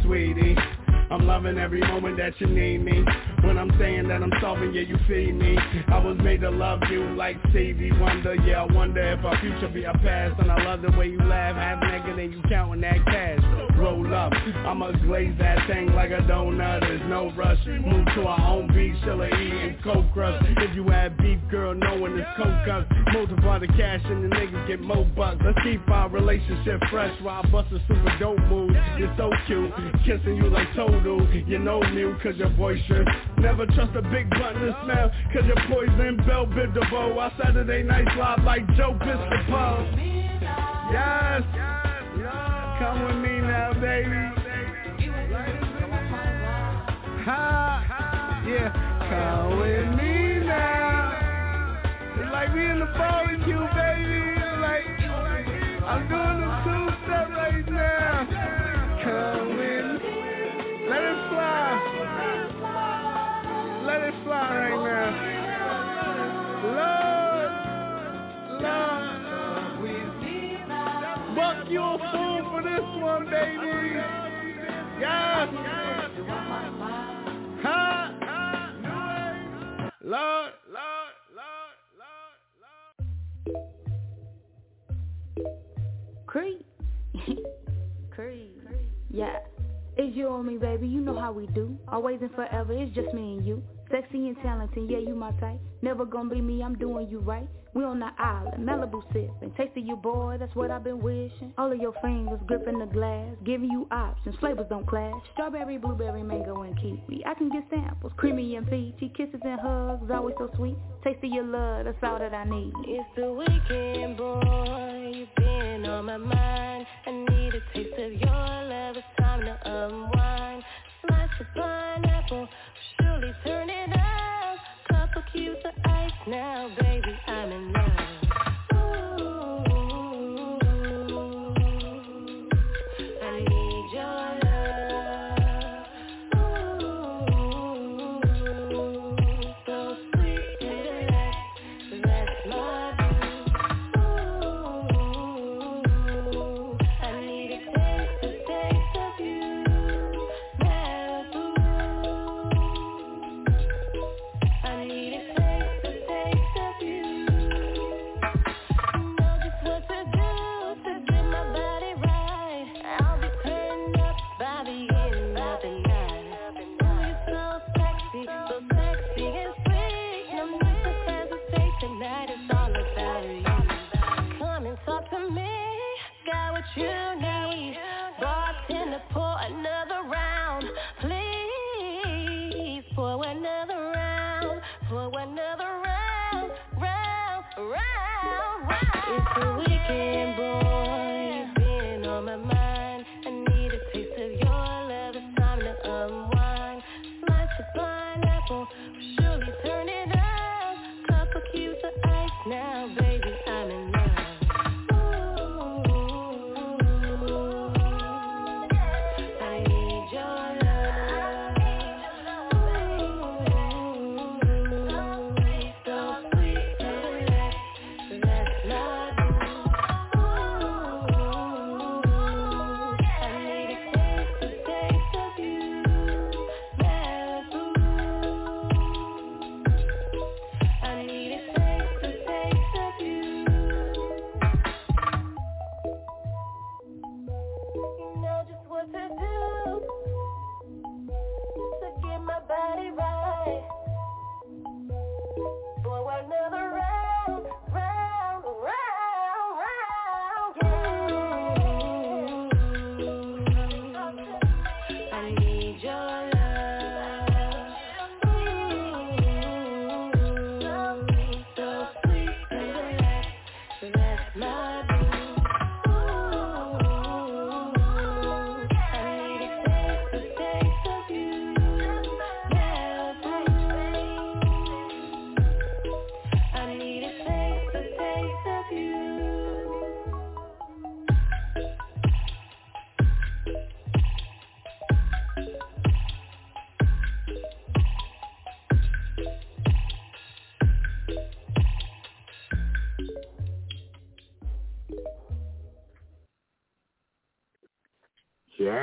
Sweetie. I'm loving every moment that you need me. When I'm saying that I'm solving, yeah, you feed me. I was made to love you like Stevie Wonder. Yeah, I wonder if our future be our past. And I love the way you laugh, half naked, and you counting that cash. Roll up, I'ma glaze that thing like a donut. There's no rush. Move to our own beat, She'll eating coke crush. If you had beef, girl, knowing it's coke cuts. Multiply the cash and the niggas get more bucks. Let's keep our relationship fresh while I bust a super dope move. You're so cute, kissing you like total. You know me, cause you're boisterous. Never trust a big button to smell, cause you're poison. Bell bit the bow. Our Saturday nights live like Joe Piscopo. Yes. Come with me now, baby. Ha. Yeah. Come with me now. Like we in the barbecue, baby. Fly right now. Lord, Lord. Buck you a fool for this one, baby. Yes. Ha. Lord, Lord, Lord, Creed. Creed. [LAUGHS] Yeah. It's you and me, baby. You know how we do. Always and forever. It's just me and you. Sexy and talented. Yeah, you my type. Never gonna be me. I'm doing you right. We on the island, Malibu sipping. Tasting you, boy. That's what I've been wishing. All of your fingers gripping the glass, giving you options. Flavors don't clash. Strawberry, blueberry, mango, and kiwi. I can get samples. Creamy and peachy. Kisses and hugs. Always so sweet. Tasting your love. That's all that I need. It's the weekend, boy. You've been on my mind. I need a taste of your love. It's time to unwind. Slice the pineapple, surely turn it up. Couple cubes of ice now, baby. I'm in love.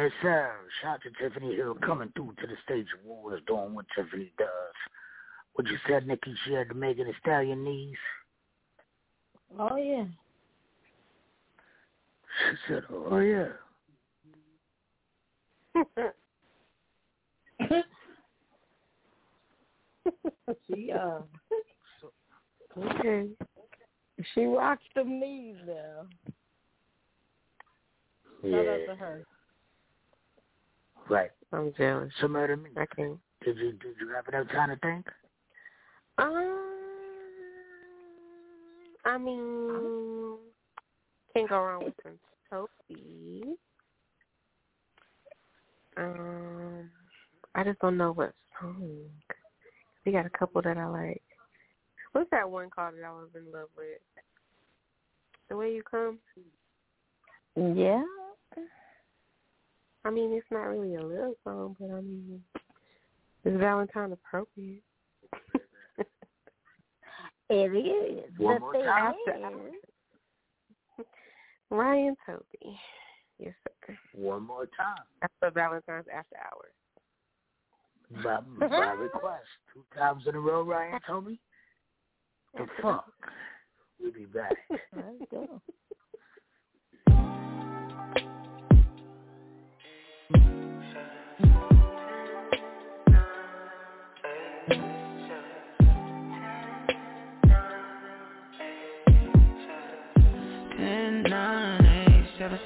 Yes, sir. Shout to Tiffany Hill coming through to the stage awards doing what Tiffany does. What you said, Nikki, she had the Megan Thee Stallion knees? Oh yeah. She said, oh yeah. [LAUGHS] she uh okay. She rocks them knees now. Shout out Yeah. to her. Right. I'm jealous. So murder me. I can't. Did you did you have enough time to think? Um, I mean, can't go wrong with some Sophie. Um, I just don't know what song. We got a couple that I like. What's that one called that I was in love with? The Way You Come? Yeah. I mean, it's not really a love song, but I mean, it's Valentine appropriate. [LAUGHS] It is. One the more thing time. is, Ryan Toby. Yes, sir. One more time. That's the Valentine's After Hours. By, by request. Two times in a row, Ryan told me. The fuck? We'll be back.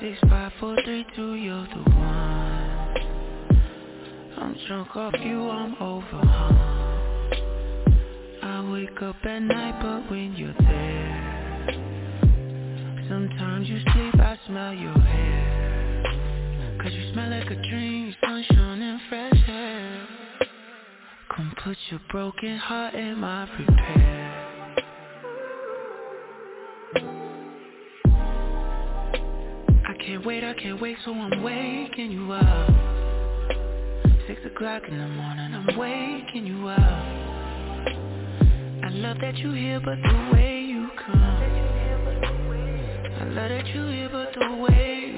Six, five, four, three, two, you're the one. I'm drunk off you, I'm over. I wake up at night, but when you're there, sometimes you sleep, I smell your hair. Cause you smell like a dream, sunshine and fresh air. Come put your broken heart in my repair. Can't wait, I can't wait, so I'm waking you up. Six o'clock in the morning, I'm waking you up. I love that you're here, but the way you come. I love that you here, but the way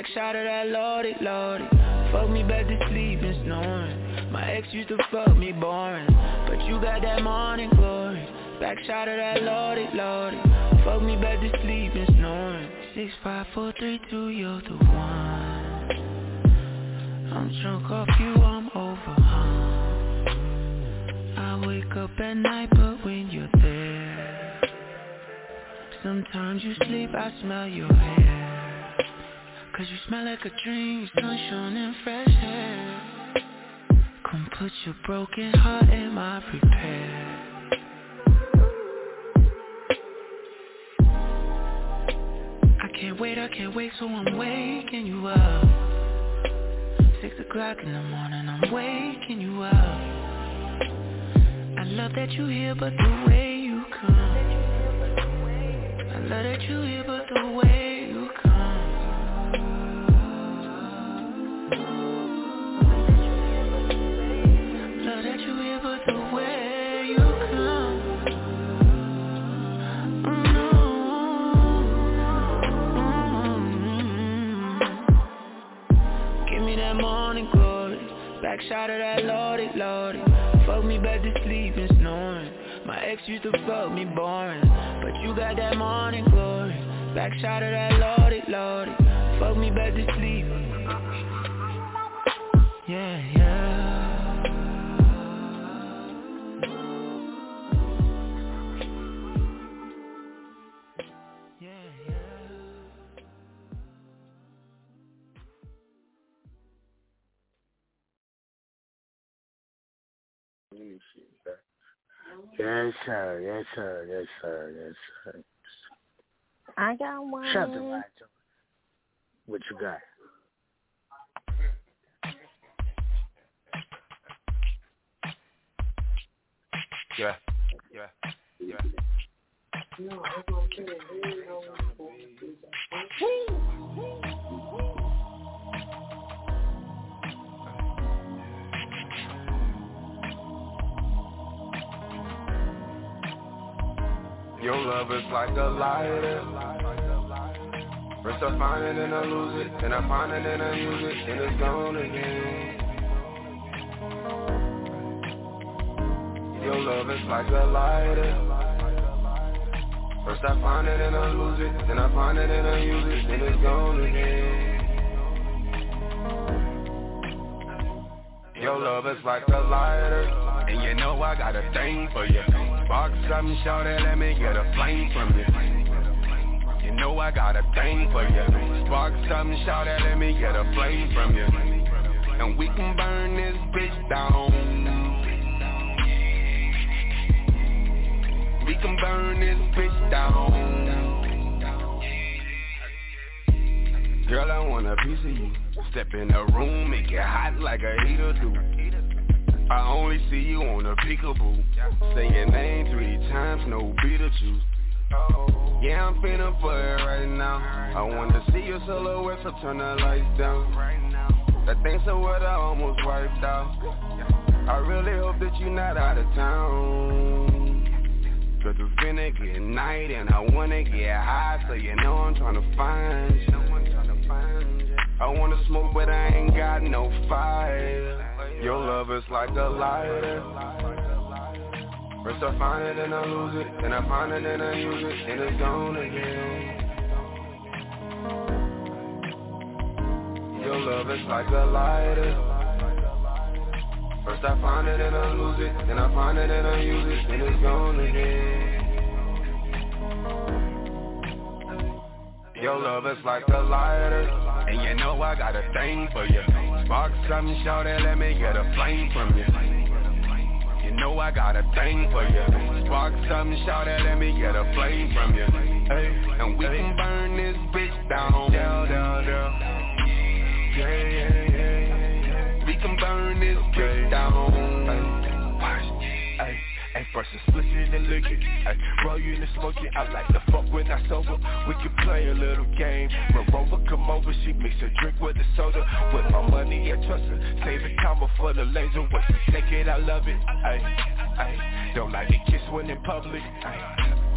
Back shot of that lordy, lordy. Fuck me back to sleep and snoring. My ex used to fuck me boring. But you got that morning glory. Back shot of that lordy, lordy. Fuck me back to sleep and snoring. Six, five, four, three, two, you're the one. I'm drunk off you, I'm over. I wake up at night, but when you're there. Sometimes you sleep, I smell your hair Cause you smell like a dream, sunshine and fresh air. Come put your broken heart in my repair. I can't wait, I can't wait, so I'm waking you up. Six o'clock in the morning, I'm waking you up. I love that you here, but the way you come. I love that you here, but the way Back shot of that lordy, lordy. Fuck me back to sleep and snoring. My ex used to fuck me boring. But you got that morning glory. Back shot of that lordy, lordy. Fuck me back to sleep. Yeah, yeah. Yes, sir. Yes, sir. Yes, sir. Yes, sir. I got one. Shut the mic. What you got? Yeah, yeah, yeah. Your love is like a lighter. First I find it and I lose it, then I find it and I use it, and it's gone again. Your love is like a lighter. First I find it and I lose it, then I find it and I use it, then it's gone again. Your love is like a lighter, and you know I got a thing for you. Spark something, shout it, let me get a flame from you. You know I got a thing for you. Spark something, shout it, let me get a flame from you. And we can burn this bitch down. We can burn this bitch down. Girl, I want a piece of you. Step in the room, make it hot like a heater do. I only see you on a peekaboo. Say your name three times, no Beetlejuice. Yeah, I'm feeling for it right now. I wanna see your silhouette, so turn the lights down. That thing so what I almost wiped out. I really hope that you're not out of town. Cause it's finna get night and I wanna get high, so you know I'm tryna find you. I wanna smoke but I ain't got no fire. Your love is like a lighter. First I find it and I lose it, then I find it and I use it, and it's gone again. Your love is like a lighter. First I find it and I lose it, then I find it and I use it, and it's gone again. Your love is like a lighter, and you know I got a thing for you. Spark something, shout it, let me get a flame from you. You know I got a thing for you. Spark something, shout it, let me get a flame from you. Hey, and we can burn this bitch down, down, down, down. Yeah, yeah, yeah. We can burn this bitch down. Ay, ay, first it's it and lick it. Ay, roll you in the smoke. I like to fuck when I sober. We can play a little game. When Rover come over, she mix a drink with the soda. With my money, I trust her. Save a comma for the laser. Wait, take it, I love it. Ay, ay, don't like to kiss when in public. Ay,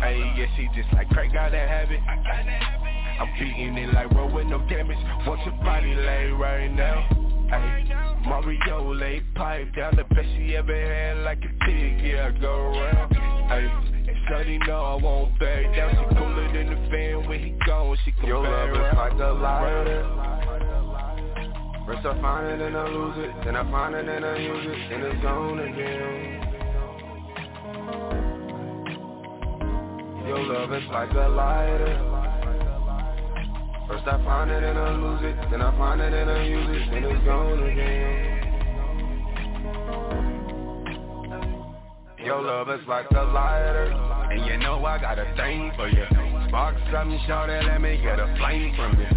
ay, yeah, she just like Craig, gotta have it. Ay, I'm beating it like roll with no damage. Want your body lay right now. Ay, Mario lay pipe down the best she ever had like a pig, yeah, I go around. Ay, Shorty know I won't back down. She cooler than the fan when he gone. She can Your love is like a lighter. First I find it and I lose it, then I find it and I use it, and it's gone again. Your love is like a lighter. First I find it and I lose it, then I find it and I use it, then it's gone again. Your love is like a lighter, and you know I got a thing for you. Spark something, shout it, let me get a flame from you.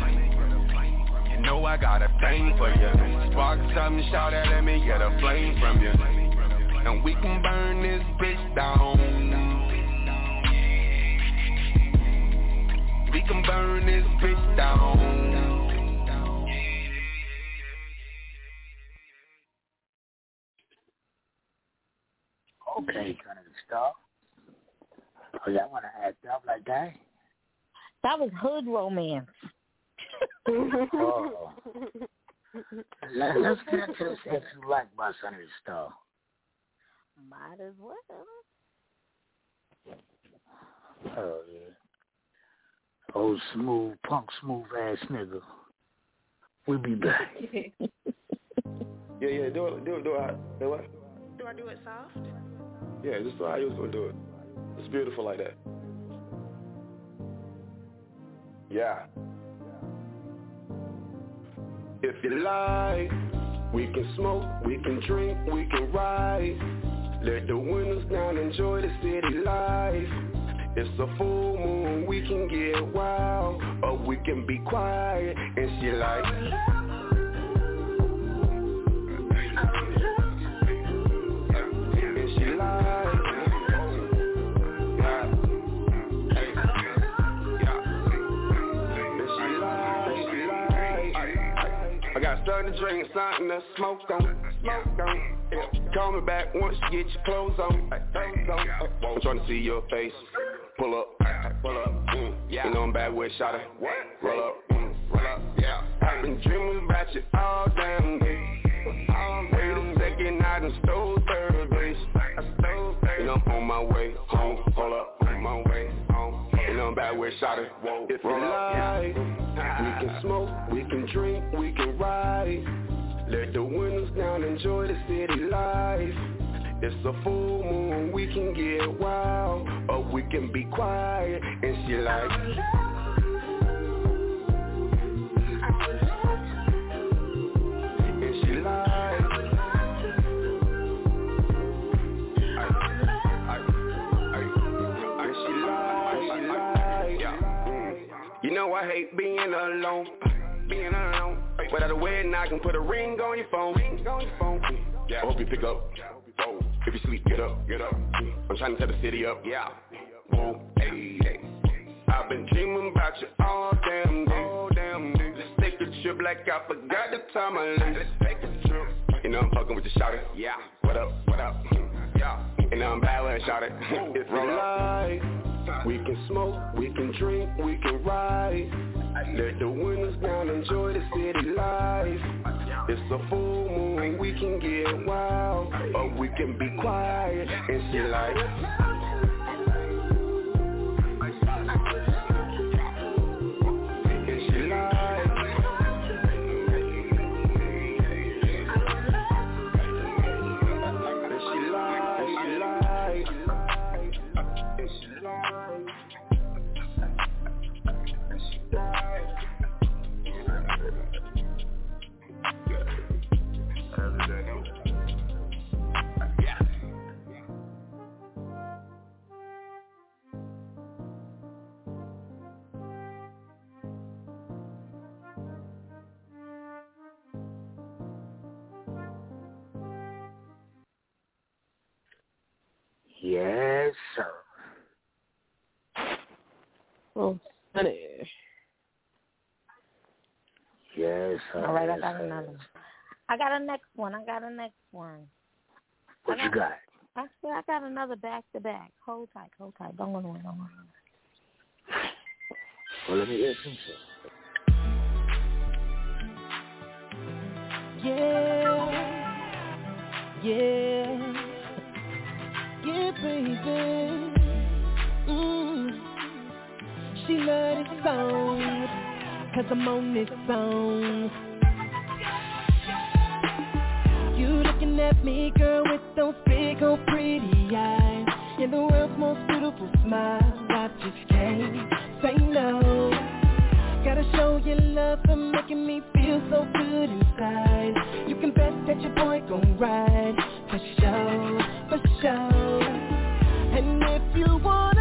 You know I got a thing for you. Spark something, shout it, let me get a flame from you. And we can burn this bitch down. We can burn this bitch down. Okay, kind of stuff. Oh, y'all want to act up like that? That was hood romance. Oh. Let, let's get into this if you like my Sunday stuff. Might as well. Oh, yeah. Old smooth, punk smooth ass nigga. We'll be back. [LAUGHS] Yeah, yeah, do it, do it, do it. Do what? Do I do it soft? Yeah, just how you was gonna do it. It's beautiful like that. Yeah. If you like, we can smoke, we can drink, we can ride. Let the windows down, enjoy the city life. It's a full moon, we can get wild, or we can be quiet. And she like. Starting to start to drink something to smoke on, smoke on. Call me back once you get your clothes on. I'm trying to see your face. Pull up, pull up. Mm. Yeah. You know I'm bad with shot it. Roll up, mm. roll up. Yeah. I've been dreaming about you all damn day. Wait a second, I done stole third base. You know I'm on my way home. Hold up, on my way home. You know I'm bad with shot it. If you like. We can smoke, we can drink, we can ride. Let the windows down, enjoy the city life. It's a full moon, we can get wild, or we can be quiet. And she like. And she like You know I hate being alone, being alone. Without a wedding, I can put a ring on your phone. Ring on your phone. Yeah. I hope you pick up. Whoa. If you sleep, get up, get up. I'm trying to set the city up. Yeah. Whoa. Hey, hey. I've been dreaming about you all damn day. All damn day. Let's take a trip like I forgot the time I left. Let's take a trip. You know I'm fucking with the shouter. Yeah. What up? What up? Yeah. And I'm bad when I shout it. It's real life. We can smoke, we can drink, we can ride. Let the windows down, enjoy the city life. It's a full moon, we can get wild, or we can be quiet and see life. Yes, sir. Oh, honey. Yes, sir. All right, yes, I got sir. another. one. I got a next one. I got a next one. What you got? Actually, I got another back to back. Hold tight, hold tight. Don't go away, don't go away. Well, let me hear some shit. Yeah, yeah, yeah, baby. Mm. She love this song, cause I'm on this song. You looking at me, girl, with those big old pretty eyes And the world's most beautiful smile I just can't say no Gotta show you love for making me feel so good inside. You can bet that your boy gon' ride For sure, for sure. And if you wanna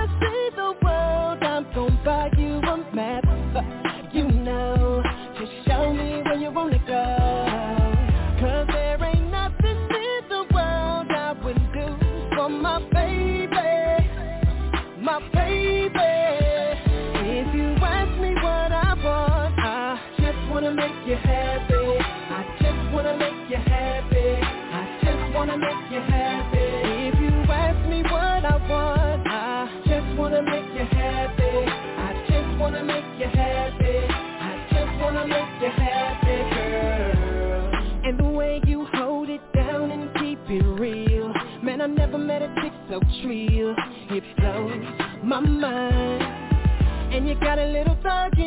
so It blows my mind. And you got a little thug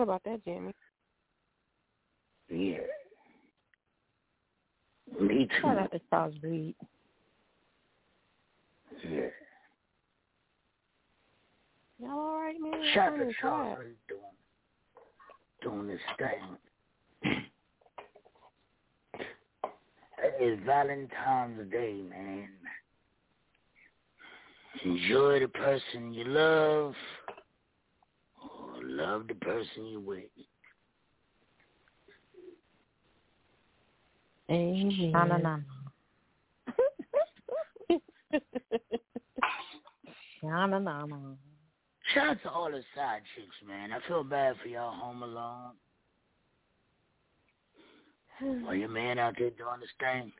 forgot about that, Jimmy. Yeah. Me too. Shout out to Charles Reed. Yeah. Y'all all right, man? Shout out to Charles. Reed doing, doing this thing. It is Valentine's Day, man. Enjoy the person you love, love the person you with. Amen. No, no, no. Shout out to all the side chicks, man. I feel bad for y'all home alone. While your man out there doing his thing.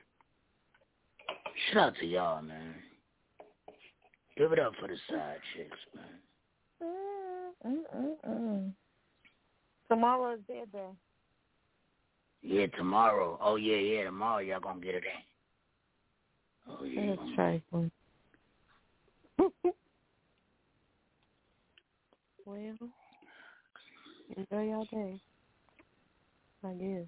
Shout out to y'all, man. Give it up for the side chicks, man. Mm, mm, mm, mm. Tomorrow is their day. Yeah, tomorrow. Oh yeah, yeah, tomorrow y'all gonna get it in. Oh yeah. That's trifling. [LAUGHS] well, enjoy your day. I guess.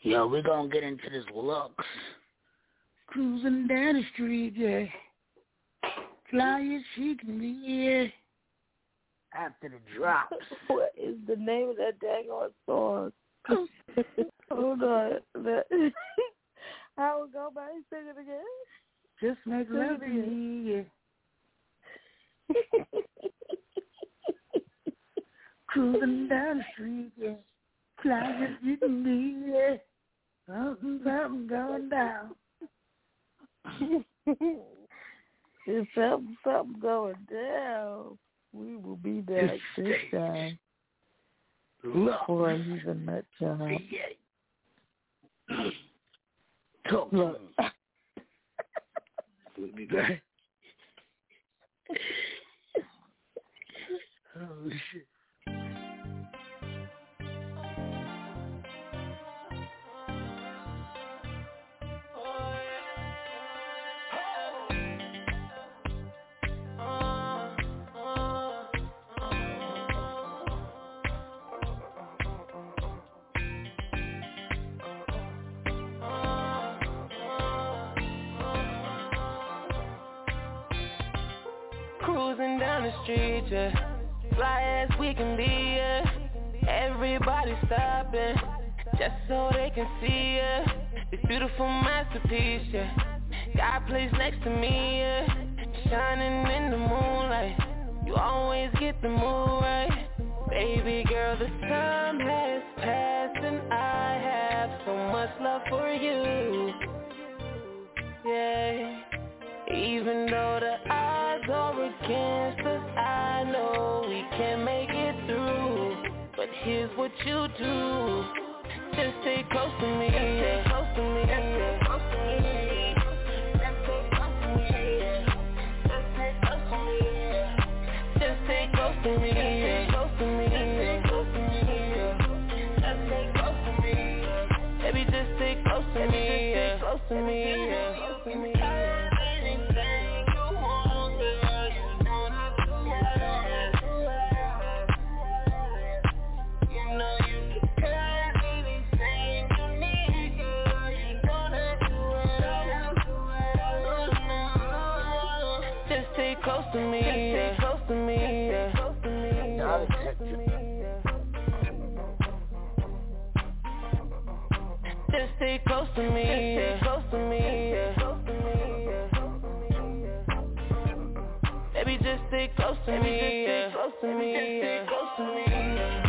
Yo, we gonna get into this Lux. Cruising down the street, yeah. Fly as she can be, yeah. After the drops. [LAUGHS] What is the name of that daggone song? [LAUGHS] Hold on. [LAUGHS] I will go by? Sing it again. Just make love to me. Cruising down the street, yeah. Fly as you can yeah. Something, something going down. There's something, something going down. We will be back This this time. Look. Boy, he's a nut job. Yeah. Talk to Look. [LAUGHS] We'll be back. [LAUGHS] oh, shit. Cruising down the street, yeah. Fly as we can be, yeah. Everybody stopping, just so they can see, yeah. This beautiful masterpiece, yeah. Got a place next to me, yeah. Shining in the moonlight. You always get the mood right. Baby girl, the time has passed and I have so much love for you. Yeah. Even though the odds are against us, I know we can make it through. But here's what you do. Just stay close to me. Just stay close to me. Just stay close to me, yeah. Close to me, yeah. Close to me. Baby, just stay close to me, yeah. Close to me. Stay close to me, yeah. Close to me, yeah. Close to me, yeah. Baby, just stay close to me, yeah. Close to me, yeah.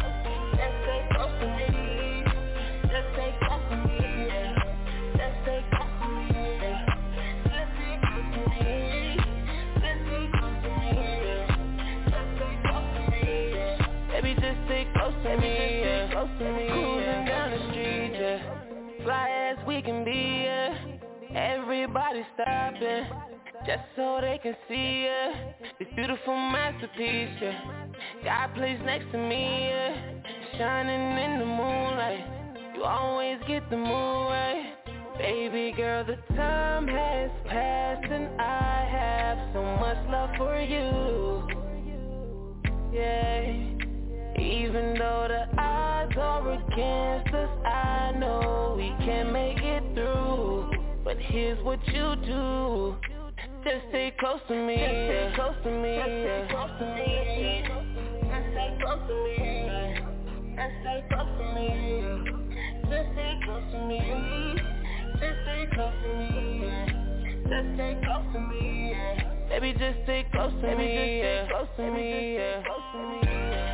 Just so they can see, yeah. This beautiful masterpiece, yeah. Got a place next to me, yeah. Shining in the moonlight, you always get the moonlight. Baby girl, the time has passed and I have so much love for you. Yeah. Even though the odds are against us, I know we can make it through. But here's what you do. Just stay close to me, yeah. Close to me, yeah. Close to me, Just stay close to me. Just stay close to me. Just stay close to me. Just stay close to me. Just stay close to me. Baby, just stay close to me, yeah. Close to me, yeah. Close to me,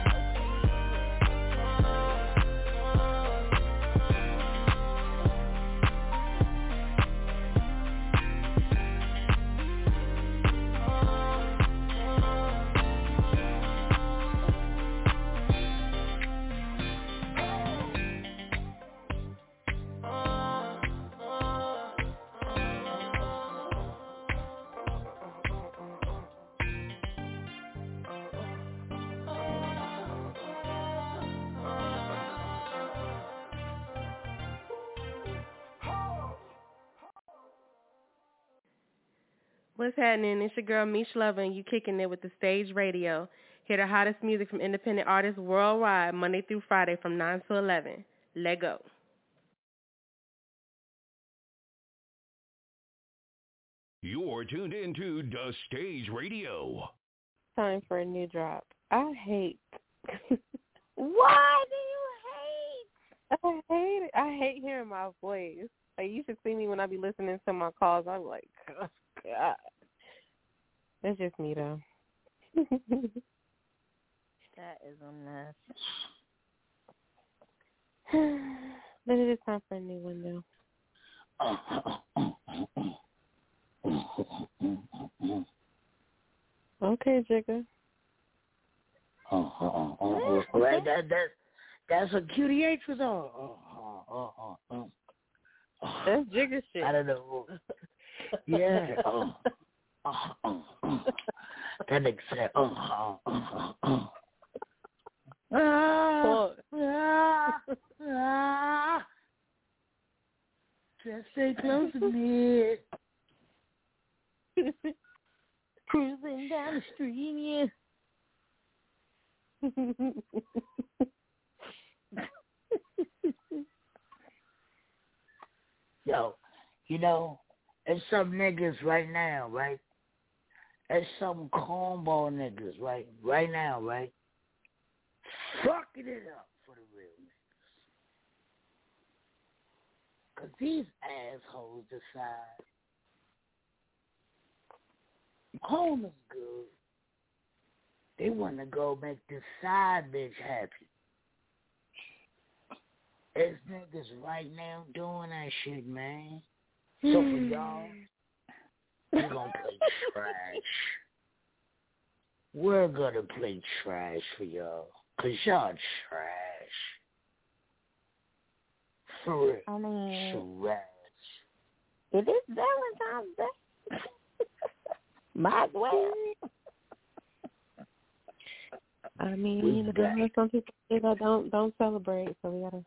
What's happening? It's your girl Mish Lover and you kicking it with the stage radio. Hear the hottest music from independent artists worldwide Monday through Friday from 9 to 11. Let go. You're tuned into The Stage Radio. Time for a new drop. I hate. [LAUGHS] Why do you hate? I hate it. I hate hearing my voice. Like you should see me when I be listening to my calls. I'm like, God. That's just me though. [LAUGHS] That is a mess. but it is time for a new one though. Okay, Jigga. Oh, oh, oh, oh, right, that that that's what QDH was on. Oh, oh, oh, oh, oh. That's Jigga shit. I don't know. Yeah. Oh, oh, oh, oh. That nigga said, oh, oh, oh, oh. Ah, ah, ah. Just stay close to me. Cruising down the street, Yo, you know, there's some niggas right now, right? There's some cornball niggas, right? Right now, right? Fucking it up for the real niggas. Cause these assholes decide home is good. They want to go make this side bitch happy. There's niggas right now doing that shit, man. So for mm. y'all, we're gonna play trash. We're gonna play trash for y'all. Cause y'all trash. For real. I mean, Trash. it is Valentine's Day. [LAUGHS] Might as well. I mean, the there are some people that don't don't celebrate, so we gotta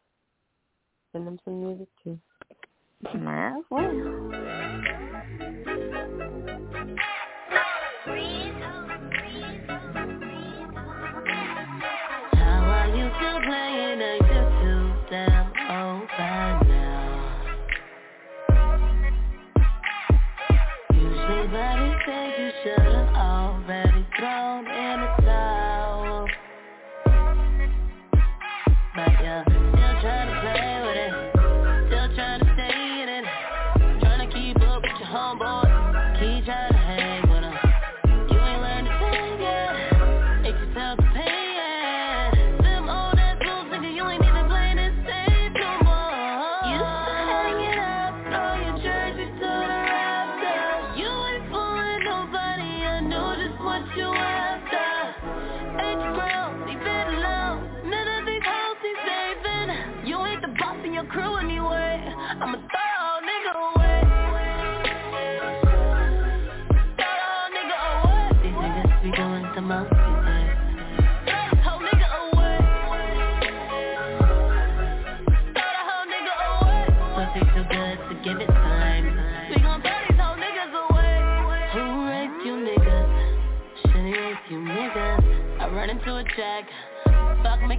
send them some music too. Might as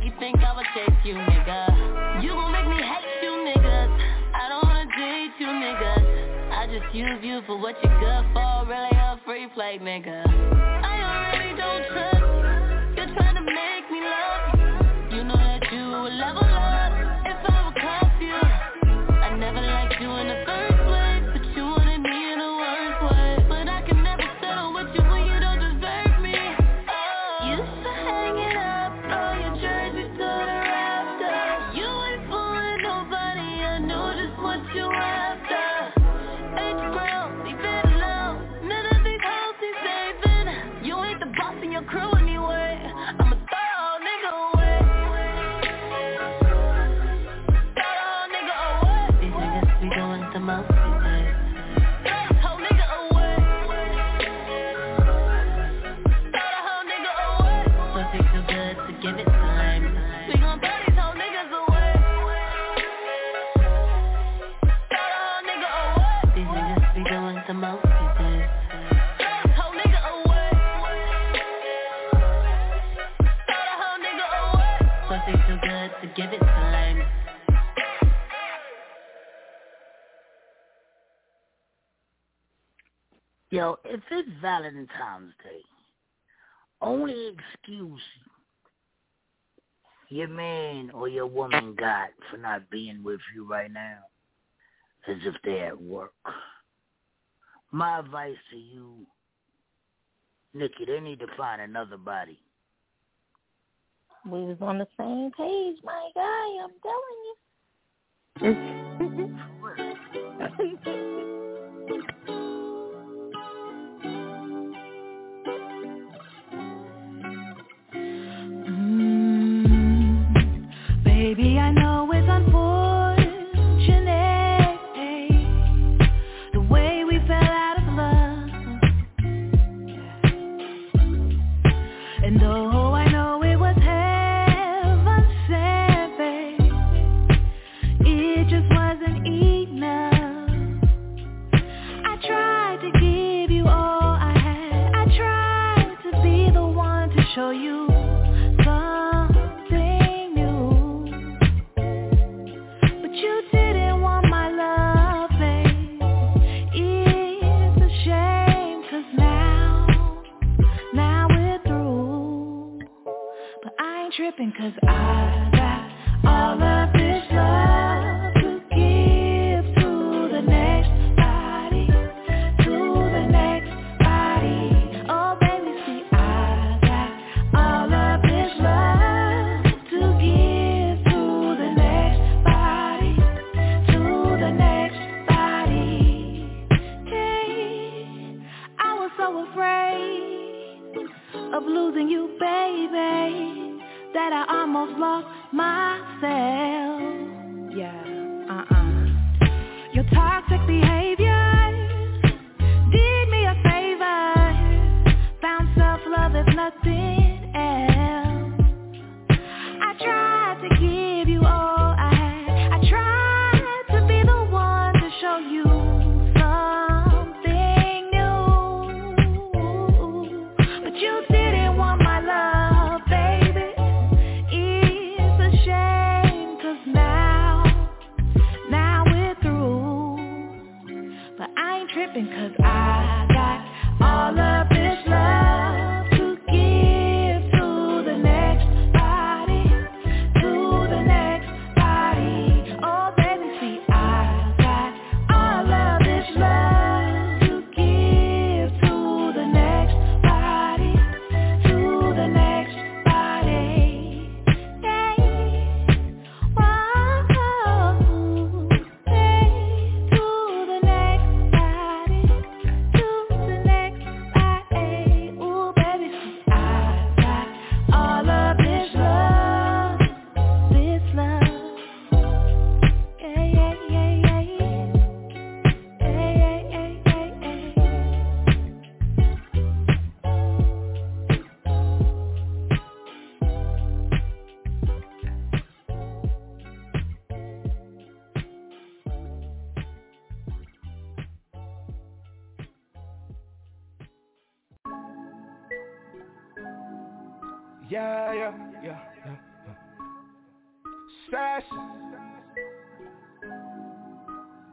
you think I would chase you nigga. You gon' make me hate you niggas. I don't wanna date you niggas. I just use you for what you're good for. Really a free play nigga. I already don't trust you. You're trying to make me love you. Know that you would level up Yo, if it's Valentine's Day, only excuse your man or your woman got for not being with you right now is if they're at work. My advice to you, Nikki, they need to find another body. We was on the same page, my guy. I'm telling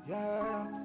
Yeah.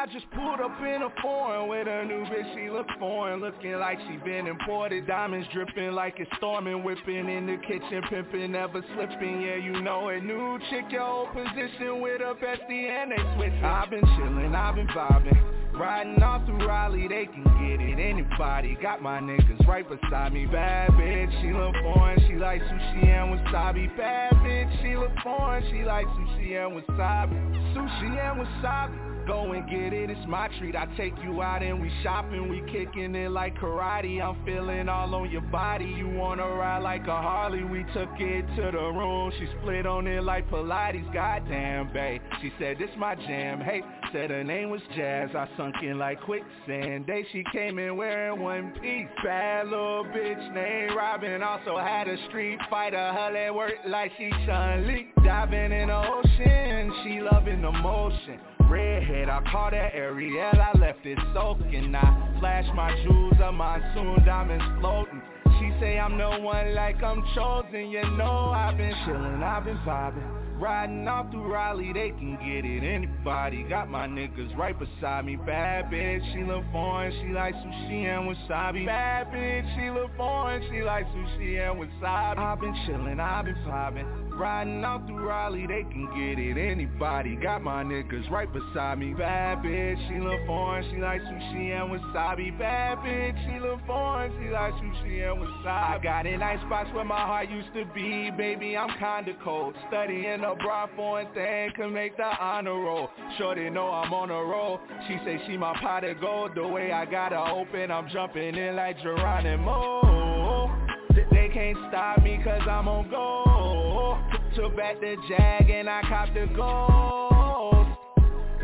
I just pulled up in a foreign with a new bitch, she look foreign Looking like she been imported, diamonds dripping like it's storming Whipping in the kitchen, pimping, never slipping, yeah you know it. New chick, your old position with a bestie and they switch I've been chillin', I've been vibing. Riding off through Raleigh, they can get it. Anybody, got my niggas right beside me. Bad bitch, she look foreign, she like sushi and wasabi. Bad bitch, she look foreign, she like sushi and wasabi. Sushi and wasabi Go and get it, it's my treat. I take you out and we shopping, we kicking it like karate. I'm feeling all on your body. You wanna ride like a Harley? We took it to the room. She split on it like Pilates. Goddamn, babe. She said this my jam. Hey, said her name was Jazz. I sunk in like quicksand. Day she came in wearing one piece. Bad little bitch named Robin. Also had a street fighter. Her leg worked like she Chun Li. Diving in the ocean. She loving the motion. Redhead, I call that Ariel, I left it soaking. I flash my jewels, a monsoon diamonds floating. She say I'm no one like I'm chosen. You know I've been chillin', I've been vibing. Riding off through Raleigh, they can get it. Anybody, got my niggas right beside me. Bad bitch, she look foreign, she like sushi and wasabi. Bad bitch, she look foreign, she like sushi and wasabi. I've been chillin', I've been vibing Riding all through Raleigh, they can get it. Anybody, got my niggas right beside me. Bad bitch, she look foreign, she like sushi and wasabi. Bad bitch, she look foreign, she like sushi and wasabi. I got nice spots where my heart used to be. Baby, I'm kinda cold. Studying abroad, foreign thing can make the honor roll. Shorty know I'm on a roll. She say she my pot of gold. The way I got her open, I'm jumping in like Geronimo They can't stop me cause I'm on go Took back the jag and I copped the gold.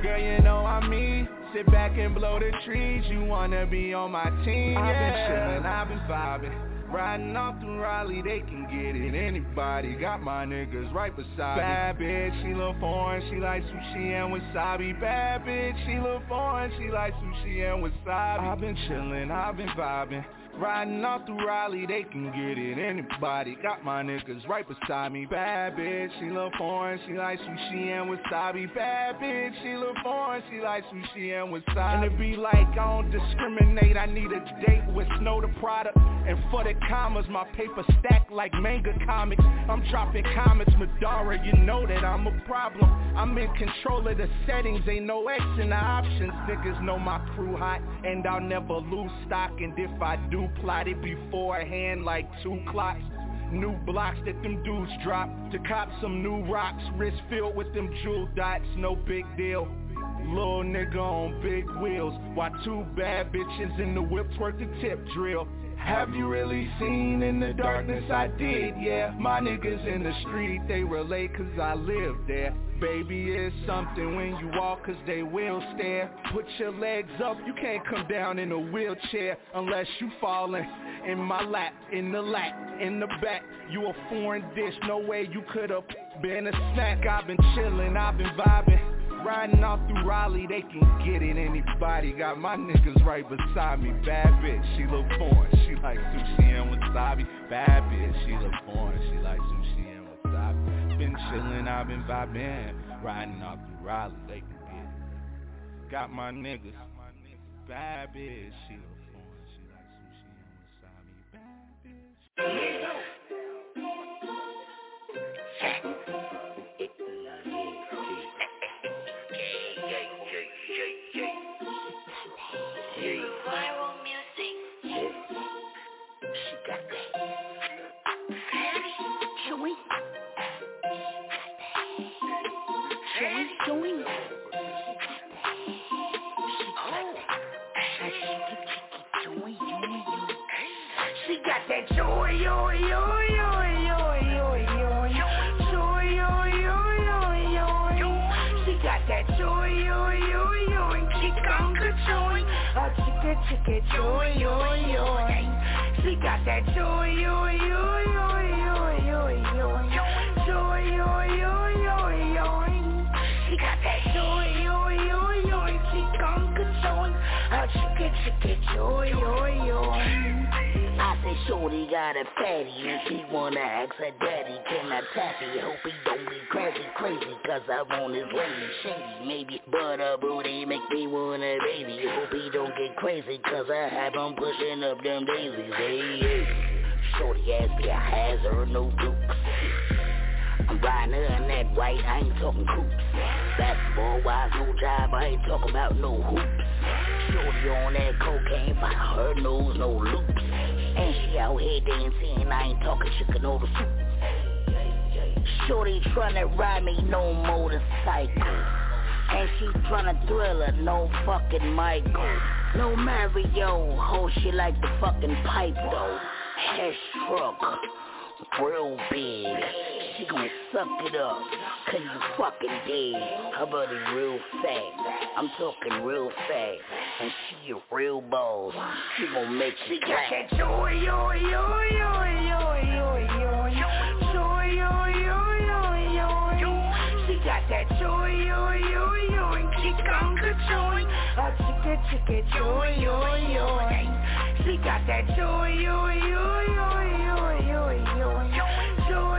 Girl, you know I'm me. Sit back and blow the trees. You wanna be on my team, yeah. I've been chillin', I've been vibing. Riding off through Raleigh, they can get it. Anybody, got my niggas right beside me. Bad bitch, she look foreign, she like sushi and wasabi. Bad bitch, she look foreign, she like sushi and wasabi. I've been chillin', I've been vibing Riding off through Raleigh, they can get it Anybody, got my niggas right beside me Bad bitch, she look foreign, she like sushi and wasabi Bad bitch, she look foreign, she like sushi and wasabi And it be like I don't discriminate, I need a date with Snow Tha Product And for the commas, my paper stacked like manga comics. I'm dropping comments, Madara, you know that I'm a problem. I'm in control of the settings, ain't no X in the options. Niggas know my crew hot, and I'll never lose stock. And if I do plot it beforehand like two clocks, New blocks that them dudes drop. To cop some new rocks Wrist filled with them jewel dots. No big deal. Little nigga on big wheels. Why two bad bitches in the whip twerk the tip drill? Have you really seen in the darkness? I did, yeah. My niggas in the street, they relate cause I live there Baby, it's something when you walk cause they will stare Put your legs up, you can't come down in a wheelchair Unless you falling in my lap, in the lap, in the back You a foreign dish, no way you could've been a snack I've been chillin', I've been vibing Riding off through Raleigh, they can get it. Anybody got my niggas right beside me. Bad bitch, she look foreign. She like sushi and wasabi. Bad bitch, she look foreign. She like sushi. Been chillin', I've been vibing. Riding off through Raleigh, can get. Got my niggas. Bad bitch, she look foreign. She like sushi and wasabi. Bad bitch. That joy, yo, yo, yo, yo, yo, yo, joy, yo, yo, yo, yo, She got that joy, yo, yo, yo, and kick on the joy. Oh, chicka, chicka, joy, yo, yo. She got that joy, yo, yo, yo, yo, yo, yo, joy, yo, Oh, chicka, chicka, joy, yo, yo. I say shorty got a fatty and she wanna ask her daddy Can I tap it? Hope he don't be crazy crazy Cause I want his lady shady maybe But a booty make me want a baby Hope he don't get crazy cause I have him pushing up them daisies Hey, hey. Shorty ass be a hazard, no dukes I'm riding her in that white, I ain't talking coops Basketball wise, no job, I ain't talking about no hoops Shorty on that cocaine, by her nose, no loops and she out here dancing, I ain't talking chicken over soup. Shorty tryna ride me, no motorcycle. And she tryna thrill her, no fucking Michael. No Mario, ho, she like the fucking pipe though. Hair truck, real big. She gon' suck it up, cause you fucking dead. Her body real fat, I'm talking real fat. And she a real boss, she gon' make you. She got that joy, yo, yo, yo, yo, yo, yo, yo, joy, yo, yo, yo, yo, yo. She got that joy, yo, yo, yo, and kick on the joy. Oh, chicka, chicka, joy, yo, yo. She got that joy, yo, yo, yo,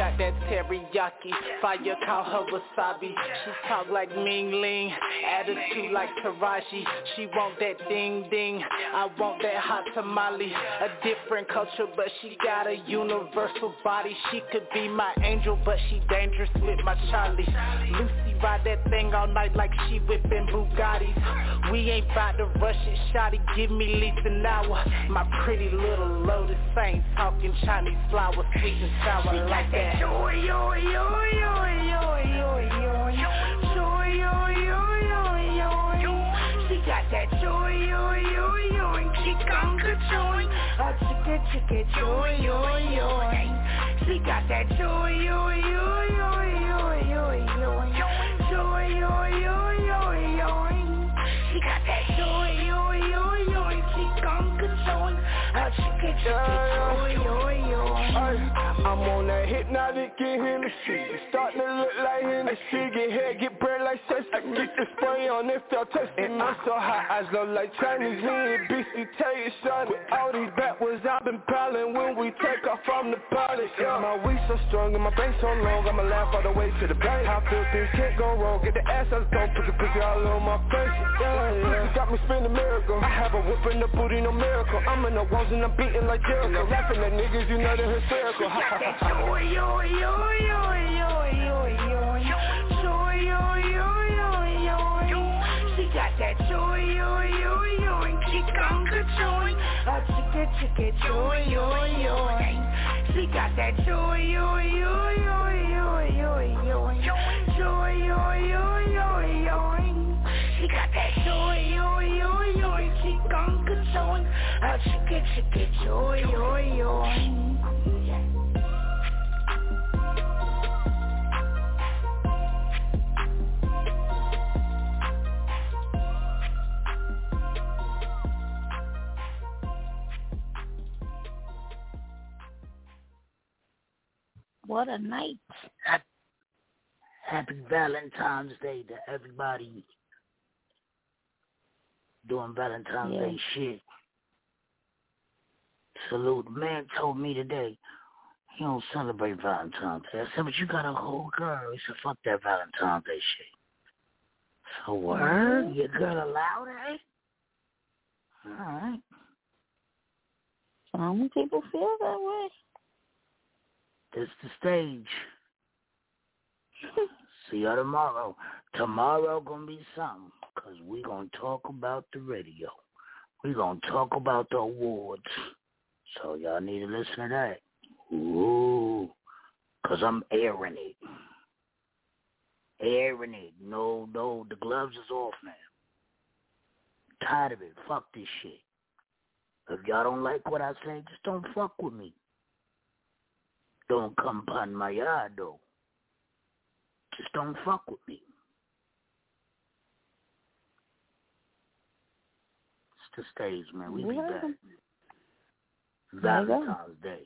got that teriyaki. Fire call her wasabi. She talk like Ming Ling. Attitude like Taraji. She want that ding ding. I want that hot tamale. A different culture but she got a universal body. She could be my angel but she dangerous with my Charlie. Lucy ride that thing all night like she whipping Bugattis. We ain't bout to rush it. Shotty give me least an hour. My pretty little lotus ain't talking Chinese flower Sweet and sour like that Joy, yo, yo, yo, yo, yo, yo, yo, joy, yo, yo, yo, yo, yo. She got that joy, yo, yo, yo, and kick on the joy. Oh, chicka, chicka, joy, yo, yo. She got that joy, yo, yo, yo, yo, yo, yo, joy, yo, yo, yo, yo. She got that joy, yo, yo, yo, and kick on the joy. Oh, chicka, chicka, joy, yo, yo. I'm on that hypnotic, get Hennessy. You starting to look like Hennessy. Get head, get bread like sesame. I Get the spray on if y'all testing me I'm so hot, eyes low like Chinese. Me and BC you son. With all these backwards I've been piling When we take off from the pilot yeah. My weed so strong and my brain so long I'ma laugh all the way to the bank. I feel things can't go wrong? Get the ass out the stone Put the pussy all on my face Yeah, yeah. Got me spinning miracle I have a whip in the booty, no miracle I'm in the walls and I'm beating like Jericho Laughing at niggas, you know they're hysterical Yo, yo, yo, yo, yo, yo, yo yo, yo, yo, yo, yo She got that joy, yo, yo, yo And kick on the joy A chicka, chicka, joy, yo, yo She got that joy, yo, yo, yo, yo, yo, yo Joy, yo, yo, yo, yo She got that joy, yo joy A chicka, chicka, joy, yo, yo What a night. Happy Valentine's Day to everybody doing Valentine's Yeah. Day shit. Salute. Man told me today he don't celebrate Valentine's Day. I said, but you got a whole girl. He said, fuck that Valentine's Day shit. So word? Mhm. Your girl allowed that? Alright. Some people feel that way. This the stage. [LAUGHS] See you tomorrow. Tomorrow gonna be something, cause we gonna talk about the radio. We gonna talk about the awards. So y'all need to listen to that. Ooh, cause I'm airing it. Airing it. No, no, the gloves is off now. Tired of it. Fuck this shit. If y'all don't like what I say, just don't fuck with me. Don't come upon my yard though. Just don't fuck with me. It's the stage, man. We be Yeah. back. There you go. Valentine's Day.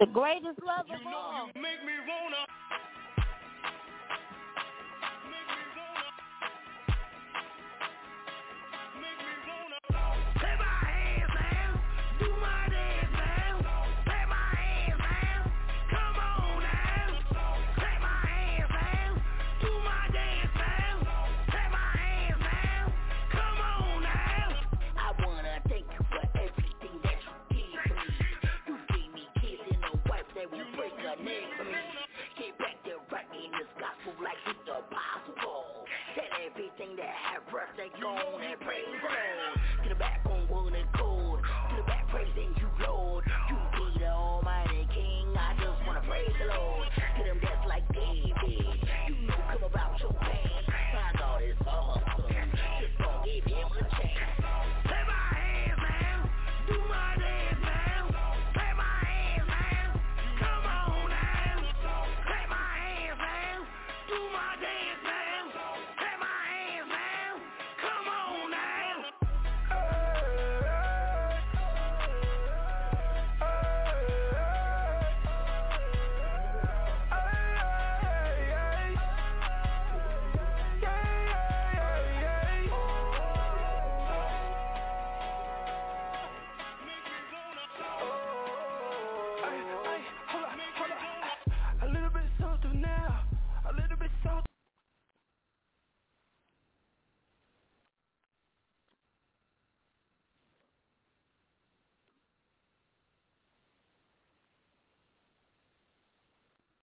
The greatest love of all. Get back there, writing this gospel like it's the apostle. Said everything that had breath, they go and praise God. Get back